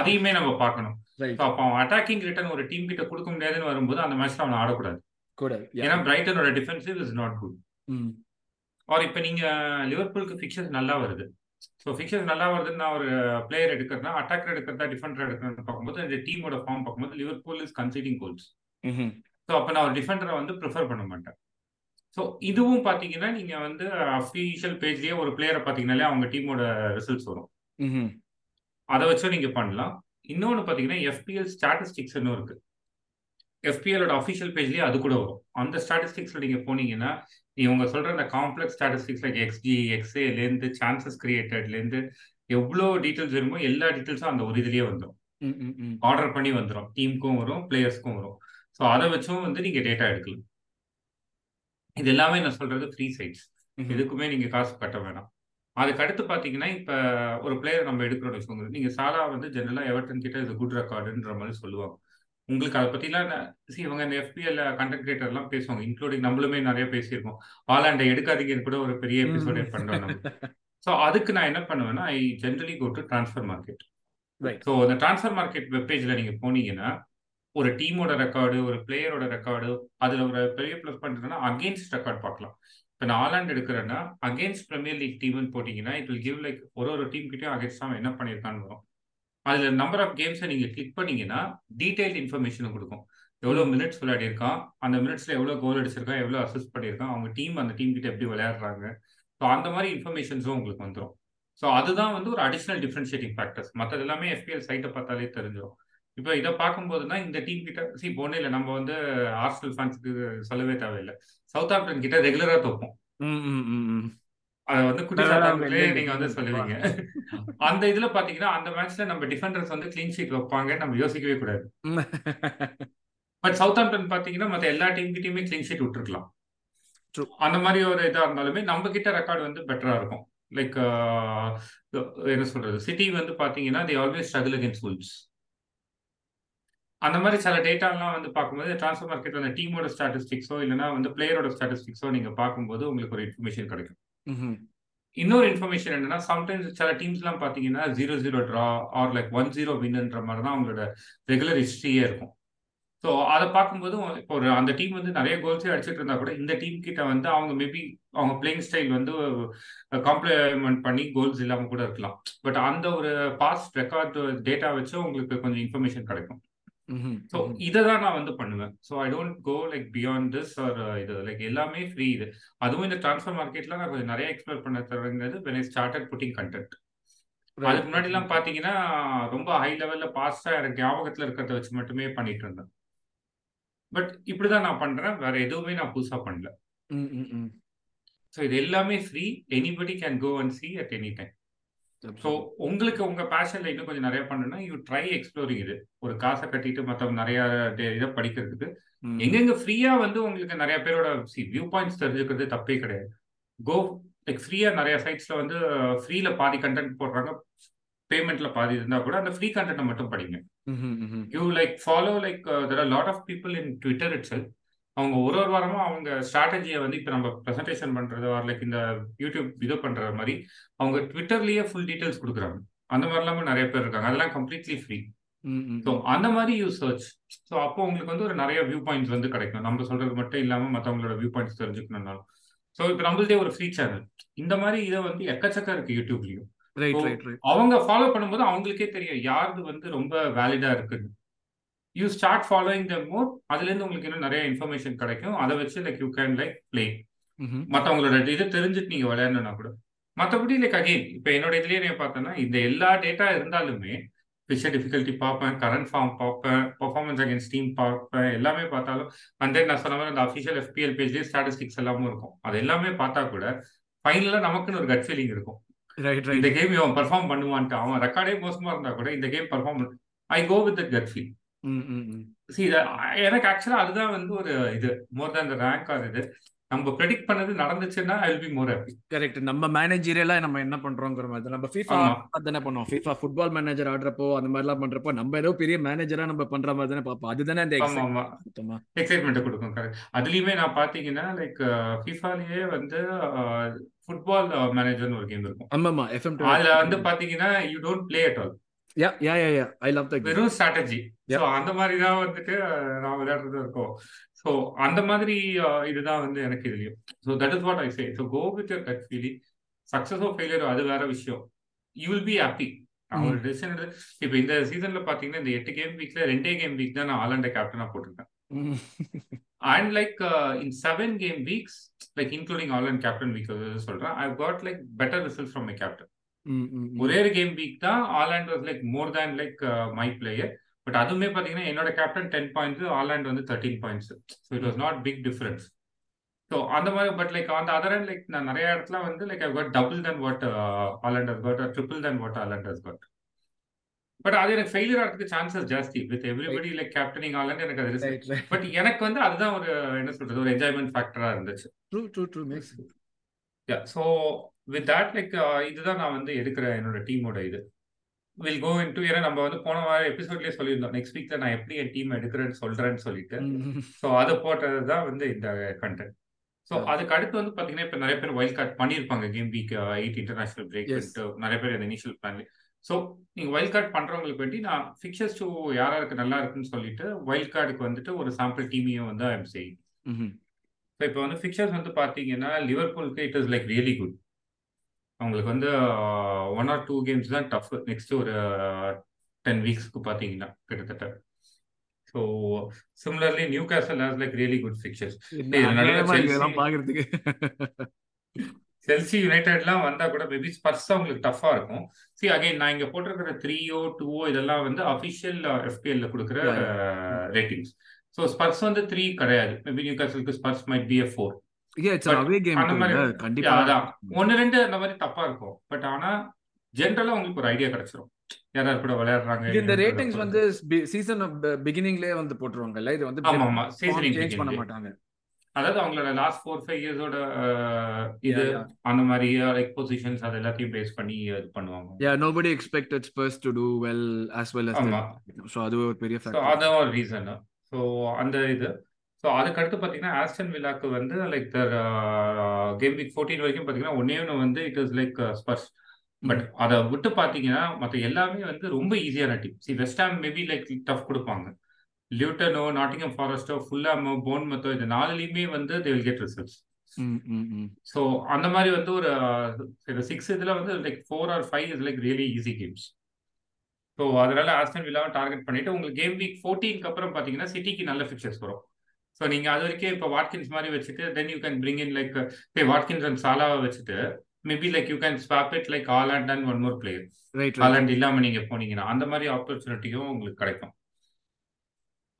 அதையுமே நம்ம பார்க்கணும் அப்போ அவன் அட்டாக்கிங் ரிட்டர்ன் ஒரு டீம் கிட்ட கொடுக்க முடியாதுன்னு வரும்போது அந்த மேட்ச்ல அவன் ஆடக்கூடாது. ஏன்னா பிரைட்டனோட defensive is not good. Or இப்போ நீங்க லிவர்பூலுக்கு ஃபிக்சர்ஸ் நல்லா வருது. ஸோ ஃபிக்சர்ஸ் நல்லா வருதுன்னு நான் ஒரு பிளேயர் எடுக்கிறேன்னா அட்டாக்கர் எடுக்கிறதா டிஃபெண்டர் எடுக்கிறேன்னு பார்க்கும்போது இந்த டீமோட ஃபார்ம் பார்க்கும்போது Liverpool is conceding goals. So அப்போ நான் ஒரு டிஃபெண்டரை வந்து ப்ரிஃபர் பண்ண மாட்டேன். ஸோ இதுவும் பார்த்தீங்கன்னா நீங்க வந்து அஃபீஷியல் பேஜ்லயே ஒரு பிளேயரை பார்த்தீங்கன்னாலே அவங்க டீமோட ரிசல்ட்ஸ் வரும். அதை வச்சும் நீங்க பண்ணலாம். இன்னொன்று பார்த்தீங்கன்னா எஃபிஎல் ஸ்டாட்டிஸ்டிக்ஸ்னு இருக்கு. எஃபிஎலோட அஃபிஷியல் பேஜ்லயே அது கூட வரும். அந்த ஸ்டாட்டிஸ்டிக்ஸ்ல நீங்க போனீங்கன்னா இவங்க சொல்ற அந்த காம்ப்ளெக்ஸ் ஸ்டாட்டிஸ்டிக்ஸ் லைக் எக்ஸ்ஜி எக்ஸ்ஏலேருந்து சான்சஸ் கிரியேட்டட்லேருந்து எவ்வளோ டீட்டெயில்ஸ் வேணுமோ எல்லா டீட்டெயில்ஸும் அந்த ஒரு இதுலயே வந்துடும். ஆர்டர் பண்ணி வந்துரும். டீமுக்கும் வரும், பிளேயர்ஸ்க்கும் வரும். ஸோ அத வச்சும் வந்து நீங்க டேட்டா எடுக்கலாம். இது எல்லாமே நான் சொல்றது ஃப்ரீ சைட்ஸ். ம்ஹ்ம். எதுக்குமே நீங்க காசு கட்ட வேணாம். அதுக்கு அடுத்து பார்த்தீங்கன்னா, இப்ப ஒரு பிளேயர் நம்ம எடுக்கிறோம்னு வச்சுக்கோங்க. நீங்க சாலா வந்து ஜெனரலா எவர்டன் கிட்ட இது குட் ரெக்கார்டுன்ற மாரி சொல்லுவாங்க. உங்களுக்கு அத பத்திலாம் ந சி இவங்க இந்த FPL கன்டென்ட் கிரியேட்டர்லாம் பேசுவாங்க. இன்க்ளூடிங் நம்மளுமே நெறைய பேசியிருக்கோம். ஹாலாண்ட எடுக்காதீங்கன்னு கூட ஒரு பெரிய எபிசோடே நம்ம. ஸோ அதுக்கு நான் என்ன பண்ணுவேன்னா, I generally go to transfer market. So அந்த ட்ரான்ஸ்ஃபர் மார்க்கெட் வெப் பேஜ்ல நீங்க போனீங்கன்னா, ஒரு டீமோட ரெக்கார்டு, ஒரு பிளேயரோட ரெக்கார்டு, அதுல ஒரு பெரிய பிளஸ் என்னன்னா, அகைன்ஸ்ட் ரெக்கார்ட் பார்க்கலாம். இப்ப நான் ஹாலாண்ட் எடுக்கிறேன்னா, அகைன்ஸ்ட் பிரீமியர் லீக் டீம்னு போட்டீங்கன்னா, இட் வில் கிவ் லைக் ஒரு ஒரு டீம் கிட்டயும் அகைன்ஸ்டா அவன் என்ன பண்ணியிருக்கான்னு வரும். அதில் நம்பர் ஆஃப் கேம்ஸை நீங்கள் கிளிக் பண்ணீங்கன்னா, டீடைல்ட் இன்ஃபர்மேஷனும் கொடுக்கும் எவ்வளோ மினிட்ஸ் விளையாடியிருக்கான், அந்த மினிட்ஸில் எவ்வளோ கோல் அடிச்சிருக்கான், எவ்வளோ அசிஸ்ட் பண்ணியிருக்கான், அவங்க டீம் அந்த டீம் கிட்ட எப்படி விளையாடுறாங்க. ஸோ அந்த மாதிரி இன்ஃபர்மேஷன்ஸும் உங்களுக்கு வந்துடும் ஸோ அதுதான் வந்து ஒரு அடிஷனல் டிஃப்ரென்ஷியேட்டிங் ஃபேக்டர்ஸ். மற்றது எல்லாமே எஃபிஎல் சைட்டை பார்த்தாலே தெரிஞ்சிடும் இப்போ இதை பார்க்கும்போது தான் இந்த டீம் கிட்ட சி போனே இல்லை நம்ம வந்து ஹாஸ்டல் ஃபேன்ஸுக்கு சொல்லவே தேவையில்லை சவுத் சவுத்தாம்ப்டன் கிட்ட ரெகுலராக தோப்போம். அத வந்து குட்டி நீங்க வந்து சொல்லுவீங்க. அந்த இதுல பார்த்தீங்கன்னா, அந்த மேட்ச்ல நம்ம டிஃபெண்டர்ஸ் வந்து கிளீன் ஷீட் வைப்பாங்கன்னு நம்ம யோசிக்கவே கூடாது. பட் சவுத்தாம்ப்டன் பார்த்தீங்கன்னா, மத்த எல்லா டீம் கிட்டயுமே கிளீன் ஷீட் விட்டுருக்கலாம். ட்ரூ. அந்த மாரி ஒரு இதா இருந்தாலுமே, நம்ம கிட்ட ரெக்கார்ட் வந்து பெட்டரா இருக்கும். லைக் என்ன சொல்றது? சிட்டி வந்து பார்த்தீங்கன்னா, they always struggle against Wolves. அந்த மாரி சில டேட்டாலாம் வந்து பார்க்கும்போது, ட்ரான்ஸ்ஃபர் மார்க்கெட்ல அந்த டீமோட ஸ்டாட்டிஸ்டிக்ஸோ, இல்லன்னா வந்து பிளேயரோட ஸ்டாட்டிஸ்டிக்ஸோ நீங்க பார்க்கும்போது உங்களுக்கு ஒரு இன்ஃபர்மேஷன் கிடைக்கும். இன்னொரு இன்ஃபர்மேஷன் என்னன்னா, சம்டைம்ஸ் சில டீம்ஸ்லாம் பார்த்தீங்கன்னா, 0-0 ட்ரா ஆர் லைக் 1-0 வின்ன்ற மாதிரி தான் அவங்களோட ரெகுலர் ஹிஸ்டரியே இருக்கும். ஸோ அதை பார்க்கும்போது, இப்போ ஒரு அந்த டீம் வந்து நிறைய கோல்ஸே அடிச்சிட்டு இருந்தா கூட, இந்த டீம் கிட்ட வந்து அவங்க மேபி அவங்க பிளேயிங் ஸ்டைல் வந்து காம்ப்ளிமெண்ட் பண்ணி கோல்ஸ் இல்லாம கூட இருக்கலாம். பட் அந்த ஒரு பாஸ்ட் ரெக்கார்ட் டேட்டா வச்சு உங்களுக்கு கொஞ்சம் இன்ஃபர்மேஷன் கிடைக்கும். ஸோ. இத தான் நான் வந்து பண்ணுவேன். So I don't go like beyond this or இது லைக் எல்லாமே ஃப்ரீ இது. அதுவும் இந்த ட்ரான்ஸ்ஃபர் மார்க்கெட்ல நான் கொஞ்சம் நெறைய எக்ஸ்ப்ளோர் பண்ண தொடங்குனது when I started putting content. Right. அதுக்கு முன்னாடிலாம் பார்த்தீங்கன்னா, ரொம்ப ஹை லெவல்ல பாஸ்ட்டா எனக்கு ஞாபகத்துல இருக்கிறத வச்சு மட்டுமே பண்ணிட்டு இருந்தேன். பட் இப்படிதான் நான் பண்றேன். வேற எதுவுமே நான் புதுசா பண்ணல. ஸோ இது எல்லாமே free. Anybody can go and see at any time. So. உங்களுக்கு உங்க பேஷன்ல இன்னும் கொஞ்சம் நெறைய பண்ணணும்னா, யூ ட்ரை எக்ஸ்ப்ளோரிங் இது. ஒரு காச கட்டிட்டு மத்தவங்க நெறைய இத படிக்கிறதுக்கு. எங்கெங்க ஃப்ரீயா வந்து உங்களுக்கு நெறைய பேரோட சி வியூ பாயிண்ட்ஸ் தெரிஞ்சுக்கிறது தப்பே கிடையாது. கோ லைக் ஃப்ரீயா நெறைய சைட்ஸ்ல வந்து ஃப்ரீல பாதி கன்டென்ட் போடுறாங்க. பேமெண்ட்ல பாதி இருந்தா கூட அந்த ஃப்ரீ கன்டென்ட்ட மட்டும் படிங்க. You like follow like there are lot of people in Twitter itself. அவங்க ஒரு ஒரு வாரமும் அவங்க ஸ்ட்ராட்டஜிய வந்து இப்ப நம்ம பிரசன்டேஷன் பண்றது ஆர் லைக் இந்த யூடியூப் இது பண்ற மாரி, அவங்க ட்விட்டர்லயே ஃபுல் டீட்டெயில்ஸ் குடுக்குறாங்க. அந்த மாரிலாமும் நெறைய பேர் இருக்காங்க. அதெல்லாம் கம்ப்ளீட்லி ஃப்ரீ. ஸோ. அந்த மாரி யூ சர்ச். ஸோ அப்போ உங்களுக்கு வந்து ஒரு நெறைய வியூ பாயிண்ட்ஸ் வந்து கிடைக்கும். நம்ம சொல்றது மட்டும் இல்லாம மத்தவங்களோட வியூ பாயிண்ட்ஸ் தெரிஞ்சுக்கணும்னாலும். ஸோ இப்ப நம்மள்தே ஒரு ஃப்ரீ சேனல். இந்த மாரி இத வந்து எக்கச்சக்கம் இருக்கு யூடியூப்லயும். அவங்க ஃபாலோ பண்ணும்போது அவங்களுக்கே தெரியும். யாருது வந்து ரொம்ப வேலிடா இருக்குன்னு. You start following them more. அதுலேருந்து உங்களுக்கு இன்னும் நெறைய இன்ஃபர்மேஷன் கிடைக்கும். அத வச்சு like you can like play. Hmm. மத்தவங்களோட இத தெரிஞ்சுட்டு நீங்க விளையாடணும்னா கூட. மத்தபடி லைக் அகைன் இப்ப என்னோட இதுலயே நீங்க பார்த்தோம்னா, இந்த எல்லா டேட்டா இருந்தாலுமே, பிச்சர் டிஃபிகல்டி பார்ப்பேன், கரண்ட் ஃபார்ம் பார்ப்பேன், பெர்ஃபார்மன்ஸ் அகைன்ஸ்ட் டீம் பார்ப்பேன். எல்லாமே பார்த்தாலும் அண்ட் தென் நான் சொன்ன மாரி அந்த அஃபிஷியல் FPL பேஜ்லயே ஸ்டாட்டிஸ்டிக்ஸ் எல்லாமும் இருக்கும். அது எல்லாமே பார்த்தா கூட, ஃபைனலா நமக்குன்னு ஒரு கட் ஃபீலிங் இருக்கும். இந்த. கேம் இவன் பெர்ஃபார்ம் பண்ணுவான்ட்டு. அவன் ரெக்கார்டே மோசமா இருந்தா கூட இந்த game perform I go with gut feel. See எனக்கு ஆக்சுவலா அதுதான் வந்து ஒரு இது. மோர் தேன் ரேங்க் ஆர் இது. நம்ம ப்ரெடிக்ட் பண்ணது நடந்துச்சுன்னா I be more happy. Correct. நம்ம மேனேஜரியலா நம்ம என்ன பண்றோங்கிற மாதிரி தான். நம்ம FIFA ஆமா. அதானே பண்ணுவோம். FIFA ஃபுட்பால் மேனேஜர் ஆடுறப்போ, அந்த மாரிலாம் பண்றப்போ, நம்ம ஏதோ பெரிய மேனேஜரா நம்ம பண்ற மாரி தானே பார்ப்போம். அதுதானே அந்த. எக்ஸைட்மென்ட்ட குடுக்கும். கரெக்ட். அதுலயுமே நான் பார்த்தீங்கன்னா, லைக் FIFAலயே வந்து ஃபுட்பால் மேனேஜர்ன்னு ஒரு கேம் இருக்கும். ஆமாமா. FM அதுல வந்து பார்த்தீங்கன்னா, you don't play at all. Yeah, yeah, yeah, yeah. I love that. வெறும் ஸ்ட்ராட்டஜி. ஸோ. அந்த மாரி தான் வந்துட்டு நான் விளையாடுறது இருக்கும். ஸோ அந்த மாதிரி இதுதான் வந்து எனக்கு இதுலயும். So that is what I say. So go with your gut feeling. சக்சஸோ ஃபெயிலியரோ அது வேற விஷயம். You will be happy. Hmm. Decision எடுத்து இப்ப இந்த சீசன்ல பார்த்தீங்கன்னா, இந்த 8 கேம் வீக்ல 2டே கேம் வீக் தான் நான் ஹாலண்ட கேப்டனா போட்டிருக்கேன். And like in 7 game weeks like including Haaland captain week சொல்றேன். I got like better results from my captain. ஒரே ஒரு கேம் வீக் தான் Haaland was like more than like my player. But அதுவுமே பார்த்தீங்கன்னா, என்னோட கேப்டன் 10 பாயிண்ட்ஸ், ஹாலண்ட் வந்து 13 points. So it was not big difference. So அந்த மாரி but like on the other hand like நான் நெறைய இடத்துல வந்து like I got double then what Haaland has got triple then what Haaland has got. But அது எனக்கு failure ஆகிறதுக்கு chances ஜாஸ்தி with everybody like captaining Haaland எனக்கு அது பட் எனக்கு வந்து அதுதான் ஒரு என்ன சொல்றது ஒரு என்ஜாய்மெண்ட் ஃபேக்டரா இருந்துச்சு true true true max so with that like இதுதான் நான் வந்து எடுக்கிற என்னோட டீமோட இது. வில் கோ இன் ஏன்னா நம்ம வந்து போன வாரம் எபிசோட்லயே சொல்லியிருந்தோம். நெக்ஸ்ட் வீக்ல நான் எப்படி என் டீம் எடுக்கிறேன்னு சொல்றேன்னு சொல்லிட்டு. ஸோ அதை போட்டது தான் வந்து இந்த கண்டென்ட் ஸோ அதுக்கு அடுத்து வந்து பாத்தீங்கன்னா இப்போ நிறைய பேர் வைல்ட் கார்டு பண்ணியிருப்பாங்க. Game week eight international break நிறைய பேர் இனிஷியல் பிளான் ஸோ நீங்க வைல்ட் கார்டு பண்றவங்களுக்கு வேண்டி நான் ஃபிக்சர்ஸ் டூ யாராருக்கு நல்லா இருக்குன்னு சொல்லிட்டு வைல்ட் கார்டுக்கு வந்துட்டு ஒரு சாம்பிள் டீமையும் வந்து ஐம் செய்யும் ஸோ இப்போ வந்து ஃபிக்சர்ஸ் வந்து பார்த்தீங்கன்னா லிவர்பூலுக்கு it is like really good அவங்களுக்கு வந்து ஒன் ஆர் டூ கேம்ஸ் தான் டஃப் நெக்ஸ்ட் ஒரு டென் வீக்ஸ்க்கு பார்த்தீங்கன்னா கிட்டத்தட்ட. So similarly Newcastle has like really good fixtures பாக்குறதுக்கு? செல்சி யுனைடெட்லாம் வந்தா கூட மேபி ஸ்பர்ஸ் அவங்களுக்கு டஃபா இருக்கும். சி அகைன் நான் இங்க போட்டிருக்கிற த்ரீயோ டூஓ இதெல்லாம் வந்து அபிஷியல் எஃபிஎல்ல கொடுக்குற ரேட்டிங்ஸ் ஸோ ஸ்பர்ஸ் வந்து த்ரீ கிடையாது. மேபி நியூ கேசலுக்கு Spurs might be a four ஒன்னு ரெண்டு அந்த மாதிரி தப்பா இருக்கும். பட் ஆனா ஜென்ரலா உங்களுக்கு ஒரு ஐடியா கிடைச்சிரும். யாராவது கூட விளையாடுறாங்க இந்த ரேட்டிங்ஸ் வந்து சீசன் பிகினிங்லயே வந்து போட்டுருவாங்கல்ல? இது வந்து ஆமா சேஞ்ச் பண்ண மாட்டாங்க அதாவது அவங்களோட லாஸ்ட் ஃபோர் ஃபைவ் இயர்ஸோட இது அந்த மாதிரி லைக் பொசிஷன்ஸ் அது எல்லாத்தையும் பேஸ் பண்ணி இது பண்ணுவாங்க. Yeah nobody expected Spurs to do well as well as ஆமா. சோ அது ஒரு பெரிய ஃபேக்டர் அதான் ஒரு ரீசன் ஸோ அந்த இது. ஸோ அதுக்கடுத்து பார்த்தீங்கன்னா ஆஸ்டன் வில்லாக்கு வந்து like their game week fourteen வரைக்கும் பார்த்தீங்கன்னா ஒன்னே ஒன்று வந்து it is like Spurs but அதை விட்டு பார்த்தீங்கன்னா மற்ற எல்லாமே வந்து ரொம்ப ஈஸியான team see West Ham maybe like tough கொடுப்பாங்க. லியூட்டனோ நாட்டிங்கம் ஃபாரஸ்டோ ஃபுல்லாமோ போன் மத்தோ இந்த நாலுலையுமே வந்து they will get results so அந்த மாதிரி வந்து ஒரு சிக்ஸ் இதில் வந்து like four or five is like really easy games so அதனால ஆஸ்டன் வில்லாவை டார்கெட் பண்ணிட்டு உங்களுக்கு கேம் வீக் ஃபோர்டீனுக்கு அப்புறம் பார்த்தீங்கன்னா சிட்டிக்கு நல்ல ஃபிக்சர்ஸ் வரும். ஸோ நீங்கள் அது வரைக்கும் இப்போ வாட்கின்ஸ் மாதிரி வச்சுட்டு then you can bring in like pay Watkins and சாலாவை வச்சுட்டு maybe like you can swap it like Haaland and one more player right Haaland இல்லாமல் நீங்கள் போனீங்கன்னா அந்த மாதிரி ஆப்பர்ச்சுனிட்டியும் உங்களுக்கு கிடைக்கும்.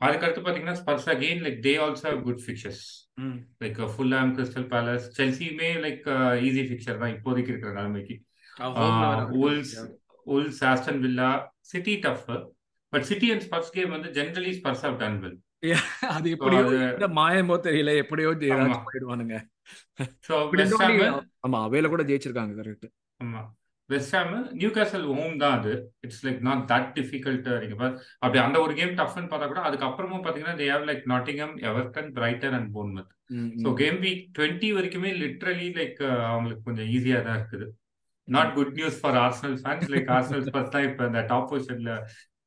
அதுக்கடுத்து பார்த்தீங்கன்னா Spurs again like they also have good fixtures like Fulham Crystal Palace செல்சியுமே like easy fixture தான் இப்போதைக்கு இருக்கிற நிலைமைக்கு. Wolves Wolves Aston Villa City tough but City and Spurs game வந்து generally Spurs have done well அது எப்படியோ இந்த மாயமோ தெரியல எப்படியோ போயிடுவானுங்க. ஆமா அவையில கூட ஜெயிச்சிருக்காங்க கரெக்ட் ஆமா. West Ham Newcastle home தான் அது. It's like not that difficult நீங்க அப்படி அந்த ஒரு கேம் டஃப்னு பார்த்தா கூட அதுக்கப்புறமும் பாத்தீங்கன்னா they have like Nottingham Everton Brighton and Bournemouth so game week twenty வரைக்குமே லிட்ரலி லைக் அவங்களுக்கு கொஞ்சம் ஈஸியா தான் இருக்குது. Not good news for Arsenal fans like Arsenal first தான் இப்போ இந்த டாப் பொசிஷன்ல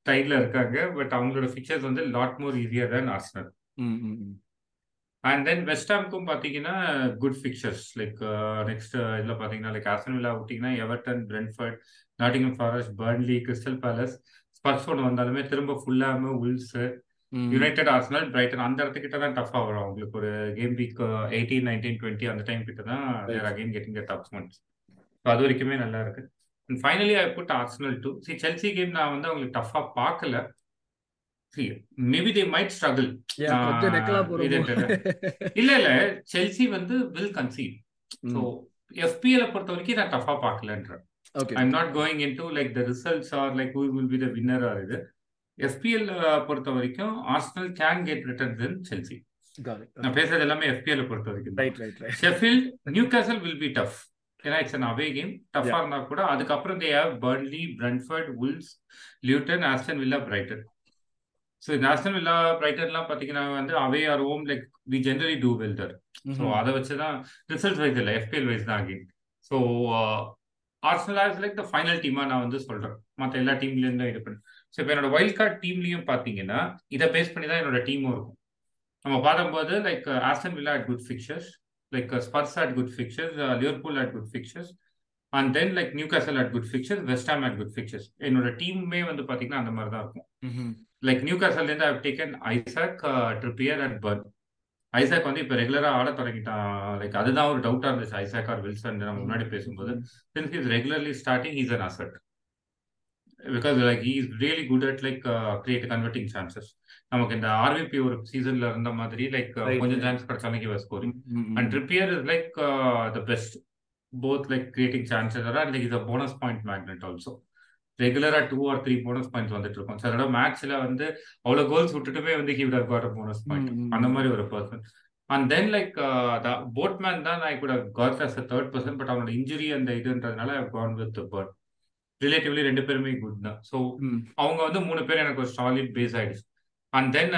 டைட்ல இருக்காங்க பட் அவங்களோட ஃபிக்சர்ஸ் வந்து lot more easier than Arsenal and then வெஸ்டாம்க்கும் பார்த்தீங்கன்னா குட் ஃபிக்சர்ஸ் லைக் நெக்ஸ்ட் இதில் பார்த்தீங்கன்னா லைக் ஆர்சன் வில்லா விட்டிங்கன்னா Everton Brentford Nottingham Forest Burnley Crystal Palace Spurs ஒன்று வந்தாலுமே திரும்ப ஃபுல்லாம உல்ஸ் யுனைடெட் ஆர்சனல் பிரைட்டன் அந்த இடத்துக்கிட்ட தான் டஃபாக வரும் உங்களுக்கு ஒரு game week eighteen nineteen twenty அந்த டைம் கிட்ட தான் again getting the tough months so அது வரைக்குமே நல்லா இருக்கு. And finally I put Arsenal to see Chelsea game நான் வந்து அவங்களுக்கு டஃபாக பார்க்கல. மேபி தே மைட் ஸ்ட்ரகிள் இல்ல இல்ல செல்சி வந்து வில் கன்சீட் ஸோ எஃபிஎல் பொறுத்த வரைக்கும் நான் டஃபா பார்க்கலன்றேன். I am not going in to like the results or like who will be the winner or இது எஃபிஎல் பொறுத்த வரைக்கும் Arsenal can get returns in Chelsea நான் பேசுறது எல்லாமே எஃபிஎல் பொறுத்த வரைக்கும் Sheffield Newcastle will be tough ஏன்னா இட்ஸ் அன் அவே கேம் டஃபா இருந்தா கூட அதுக்கப்புறம் they have Burnley Brentford Wolves Luton Aston Villa Brighton so national Villa பிரைட்டன்லாம் பார்த்தீங்கன்னா வந்து away or home like we generally do well there so அதை வச்சு தான் ரிசல்ட் வைஸ் இல்லை எஃபிஎல் வைஸ் தான் again so Arsenal as like the final டீமாக நான் வந்து சொல்கிறேன் மற்ற எல்லா டீம்லேருந்து இது பண்ணி. ஸோ இப்போ என்னோட வைல்ட் கார்டு டீம்லையும் பார்த்தீங்கன்னா இதை பேஸ் பண்ணி தான் என்னோட டீமும் இருக்கும். நம்ம பார்க்கும்போது like Aston Villa at good fixtures like Spurs at good fixtures Liverpool at good fixtures and then like Newcastle at good fixtures West Ham at good fixtures என்னோட டீமுமே வந்து பார்த்தீங்கன்னா அந்த மாதிரி தான் இருக்கும். லைக் நியூ கேசல்லேருந்து I've taken Isaac Trippier and Burn Isaac வந்து இப்போ ரெகுலராக ஆட தொடங்கிட்டான். லைக் அதுதான் ஒரு டவுட்டாக இருந்துச்சு ஐசாக் ஆர் வில்சன் நம்ம முன்னாடி பேசும்போது. Since is regularly starting is an asset because like is really good at like create converting chances நமக்கு இந்த ஆர்விபி ஒரு சீசன்ல இருந்த மாதிரி லைக் கொஞ்சம் சான்ஸ் கிடைச்சாலும் he scoring and Trippier is like the best both like creating chances and like is a bonus point magnet also ரெகுலரா two or three bonus points வந்துட்டு இருக்கும். சில தடவை மேட்ச்ல வந்து அவ்வளவு கோல்ஸ் விட்டுட்டுமே வந்து he would got bonus point அந்த. மாதிரி ஒரு person and then like Botman தான் I could got as a third person but அவனோட இன்ஜுரி அந்த இதுன்றதுனால கான் வித் பர்ட் ரிலேட்டிவ்லி ரெண்டு பேருமே குட் தான். ஸோ. அவங்க வந்து மூணு பேர் எனக்கு ஒரு சாலிட் பேஸ் ஆயிடுச்சு. அண்ட் தென்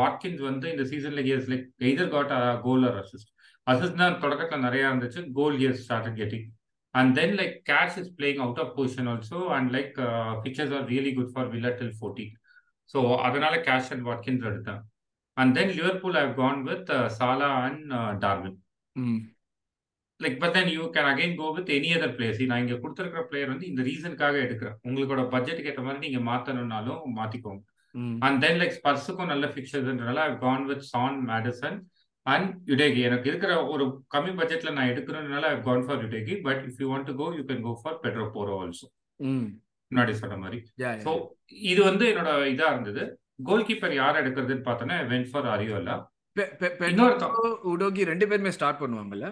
வாட்கின்ஸ் வந்து இந்த சீசன்ல he's like either got goal or assist assist தான் தொடக்கத்தில் நிறைய இருந்துச்சு goal he's started getting and then like Cash is playing out of position also and like fixtures are really good for Villa till fourteen so அதனால Cash and Watkins எடுத்தேன். And then Liverpool I've gone with Salah and Darwin. Like but then you can again go with any other players நான் இங்க கொடுத்துருக்கிற player வந்து இந்த ரீசனுக்காக எடுக்கிறேன். உங்களோட பட்ஜெட்டுக்கு ஏற்ற மாதிரி நீங்க மாத்தணும்னாலும் மாத்திக்கோங்க. ம். அண்ட் தென் லைக் ஸ்பர்ஸுக்கும் நல்ல ஃபிக்சர்ஸ்ன்றனால I gone with Son Maddison and Udogie எனக்கு இருக்கிற ஒரு கம்மி பட்ஜெட்ல நான் எடுக்கிறதுனால I gone for Udogie but if you want to go you can go for Pedro Porro also. முன்னாடி சொன்ன மாதிரி. ஸோ இது வந்து என்னோட இதா இருந்தது. கோல் கீப்பர் யார் எடுக்கிறதுன்னு பார்த்தோன்னா வென் ஃபார் அரியோலா உடோகி ரெண்டு பேருமே ஸ்டார்ட் பண்ணுவாங்கல்ல?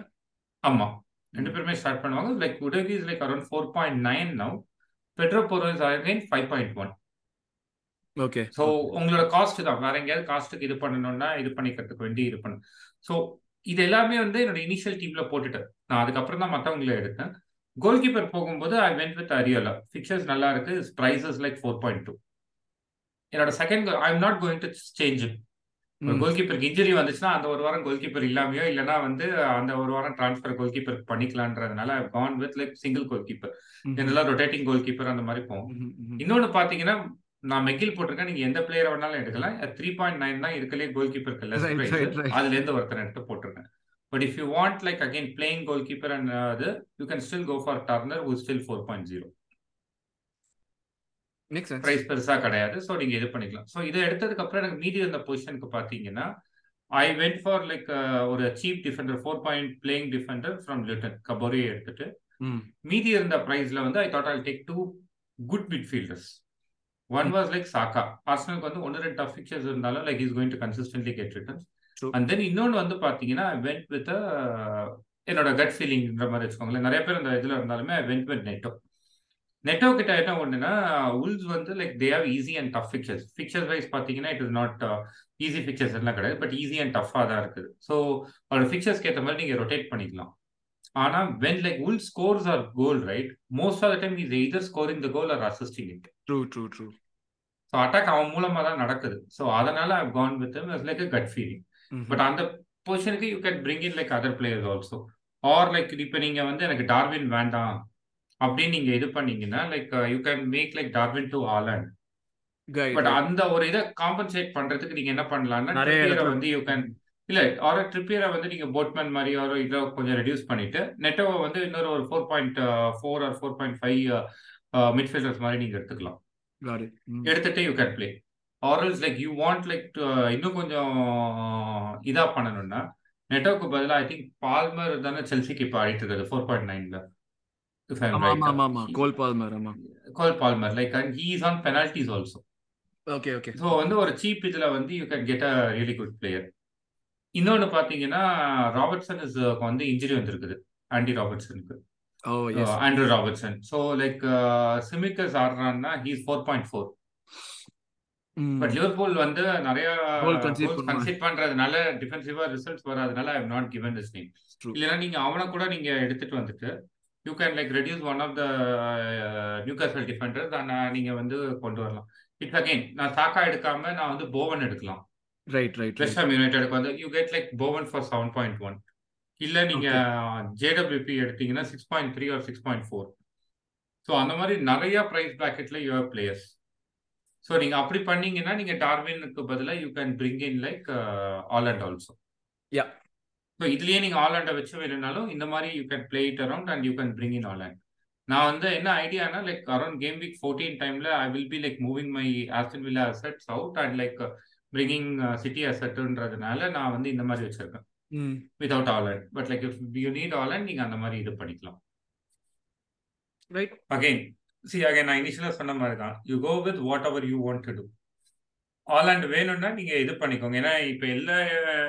ஆமா. ரெண்டு. பேருமே ஸ்டார்ட் பண்ணுவாங்க. Like Udogie is like around four point nine now Pedro Porro is again five point one okay so உங்களோட காஸ்ட் தான். வேற எங்கேயாவது காஸ்ட்டுக்கு இது பண்ணணும்னா இது பண்ணிக்கிறதுக்கு வேண்டி இது பண்ணு ஸோ இது எல்லாமே வந்து என்னோட இனிஷியல் டீம்ல போட்டுட்டேன். நான் அதுக்கப்புறம் தான் மற்றவங்கள எடுத்தேன். கோல் கீப்பர் போகும்போது I went with Areola fixtures நல்லா இருக்கு. Prices like four point two என்னோட second I am not going to change. கோல் கீப்பருக்கு இன்ஜுரி வந்துச்சுன்னா அந்த ஒரு வாரம் கோல் கீப்பர் இல்லாமையோ இல்லைனா வந்து அந்த ஒரு வாரம் டிரான்ஸ்ஃபர் கோல் கீப்பருக்கு பண்ணிக்கலான்றதுனால gone with like single goalkeeper hmm. ஜெனரலாக ரொட்டேட்டிங் கோல் கீப்பர் அந்த மாதிரி போகும். இன்னொன்று பார்த்தீங்கன்னா நான் மெக்கில் போட்டிருக்கேன். நீங்க எந்த பிளேயரை வேணாலும் எடுக்கலாம். த்ரீ பாயிண்ட் நைன் தான் இருக்கலே கோல் கீப்பருக்கு. அதுல இருந்து ஒருத்தர் எடுத்து போட்டிருக்கேன். But if you want like again playing goalkeeper and அது you can still go for Turner who still four point zero. Price பெருசா கிடையாது. ஸோ நீங்க இது பண்ணிக்கலாம். ஸோ இதை எடுத்ததுக்கு அப்புறம் எனக்கு மீதி இருந்த பொசிஷனுக்கு பார்த்தீங்கன்னா ஐ வென்ட் ஃபார் லைக் ஒரு cheap defender four point playing defender from Luton கபோரியை எடுத்துட்டு. மீதி இருந்த பிரைஸ்ல வந்து I thought I take two good midfielders one was like Saka ஆர்சனலுக்கு வந்து ஒன்று ரெண்டு டஃப் ஃபிக்சர்ஸ் இருந்தாலும் like is going to consistently get returns. And then இன்னொன்று வந்து பார்த்தீங்கன்னா வெண்ட் வித் என்னோட கட் ஃபீலிங்ன்ற மாதிரி வச்சுக்கோங்களேன். நிறைய பேர் அந்த இதில் இருந்தாலுமே வெண்ட் வித் நெட்டோ நெட்டோ கிட்ட என்ன ஒன்றுனா உல்ஸ் வந்து like they have easy and tough fixtures fixtures wise பார்த்தீங்கன்னா it is not easy fixtures எல்லாம் கிடையாது பட் ஈஸி அண்ட் டஃப்பாக தான் இருக்குது. ஸோ அவரோட ஃபிக்சர்ஸ்க்கு ஏற்ற மாதிரி நீங்கள் ரொட்டேட் பண்ணிக்கலாம். ஆனா when like Wool scores our goal, right? Most of the time he's either scoring the goal or assisting it. True, true, true. So attack அவன் மூலமா தான் நடக்குது ஸோ அதனால I gone with like a gut feeling. But அந்த பொசிஷனுக்கு you can bring in like other players also or like இப்போ நீங்க வந்து எனக்கு டார்வின் வேண்டாம் அப்படின்னு நீங்க இது பண்ணீங்கன்னா like you can make like Darwin to Haaland but. அந்த ஒரு இதை காம்பன்சேட் பண்றதுக்கு நீங்க என்ன பண்ணலாம்னா வந்து யூ கேன் இல்ல ஆர் ட்ரிப்பியரை வந்து நீங்க போட்மேன் மாதிரி ஒரு இதை கொஞ்சம் ரெடியூஸ் பண்ணிட்டு நெட்டோவை வந்து இன்னொரு ஒரு four point four or four point five midfielders மாதிரி நீங்க எடுத்துக்கலாம். எடுத்துட்டு யூ கேன் பிளே ஆர்எல்ஸ் லைக் யூ வாண்ட் லைக் இன்னும் கொஞ்சம் இதா பண்ணணும்னா நெட்டோக்கு பதிலாக ஐ திங்க் பால்மர் தானே செல்சிக்கு இப்போ ஆடிட்டு இருக்காது ஃபோர் பாயிண்ட் நைன்ல கோல் பால்மர் ஆமா Cole Palmer like and he is on penalties also okay okay so வந்து ஒரு சீப் இதில் வந்து you can get a really good player இன்னொன்று பார்த்தீங்கன்னா ராபர்ட்சன் இஸ் வந்து இன்ஜுரி வந்திருக்குது. Andy ராபர்ட்சனுக்கு Andrew Robertson so like Tsimikas ஆடுறான்னா he's four point four but Liverpool வந்து நிறைய. கன்சிட் பண்றதுனால டிஃபென்சிவா ரிசல்ட்ஸ் வராதனால I not given this name. இல்லைன்னா நீங்க அவனை கூட நீங்க எடுத்துட்டு வந்துட்டு you can like reduce one of the Newcastle defenders நீங்க வந்து கொண்டு வரலாம். இட்ஸ் அகைன் நான் சாக்கா எடுக்காம நான் வந்து போவன் எடுக்கலாம். ரைட் ரைட் வெஸ்ட் ஹாம் யுனைடெடுக்கு வந்து you get like Bowen for seven point one இல்ல நீங்க ஜேடபிள்யூபி எடுத்தீங்கன்னா six point three or six point four so அந்த மாதிரி நிறைய ப்ரைஸ் பிராக்கெட்ல யூஆர் பிளேயர்ஸ் ஸோ நீங்க அப்படி பண்ணீங்கன்னா நீங்க டார்வினுக்கு பதிலாக you can bring in like Haaland also yeah so இதுலயே நீங்க ஆல் அண்டை வச்சு வேணும்னாலும் இந்த மாதிரி you can play it around and you can bring in Haaland நான் வந்து என்ன ஐடியானா like around game week fourteen டைம்ல I will be like moving my Aston Villa assets out and like bringing City அசெட்டுன்றதுனால நான் வந்து இந்த மாதிரி வச்சிருக்கேன். Without Haaland but like you need Haaland நீங்க அந்த மாதிரி இது பண்ணிக்கலாம். ரைட் அகைன் சி அகைன் நான் இனிஷியலாக சொன்ன மாதிரி தான் you go with whatever you want to do Haaland வேணும்னா நீங்க இது பண்ணிக்கோங்க. ஏன்னா இப்ப எல்லா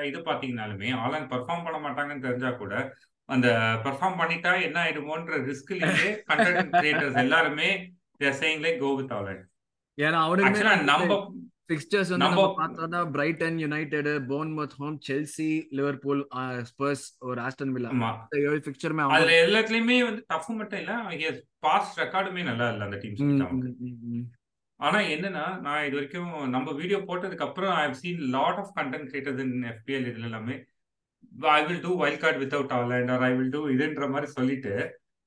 இது பாத்தீங்கன்னாலுமே ஆலாண்ட் பெர்ஃபார்ம் பண்ண மாட்டாங்கன்னு தெரிஞ்சா கூட அந்த பெர்ஃபார்ம் பண்ணிட்டா என்ன ஆயிடுமோன்ற ரிஸ்க்லயே கண்டென்ட் கிரியேட்டர்ஸ் எல்லாருமே they're saying like go with Haaland ஏன்னா நம்ம ஃபிக்ஸ்டர்ஸ் வந்து நம்ம- பார்த்தோம்னா Brighton United Bournemouth home Chelsea Liverpool Spurs ஒரு ஆஸ்டன் வில்லா ஏழு ஃபிக்சருமே அதுல எல்லாத்துலயுமே வந்து டஃப் மட்டும் இல்ல பாஸ்ட் ரெக்கார்டுமே நல்லா இல்ல அந்த டீம்ஸ் ஆனா என்னன்னா நான் இது வரைக்கும் நம்ம வீடியோ போட்டதுக்கு அப்புறம் I seen lot of content creators in FPL இதுல எல்லாமே. I will do wild card without Haaland or I will do இதுன்ற மாதிரி சொல்லிட்டு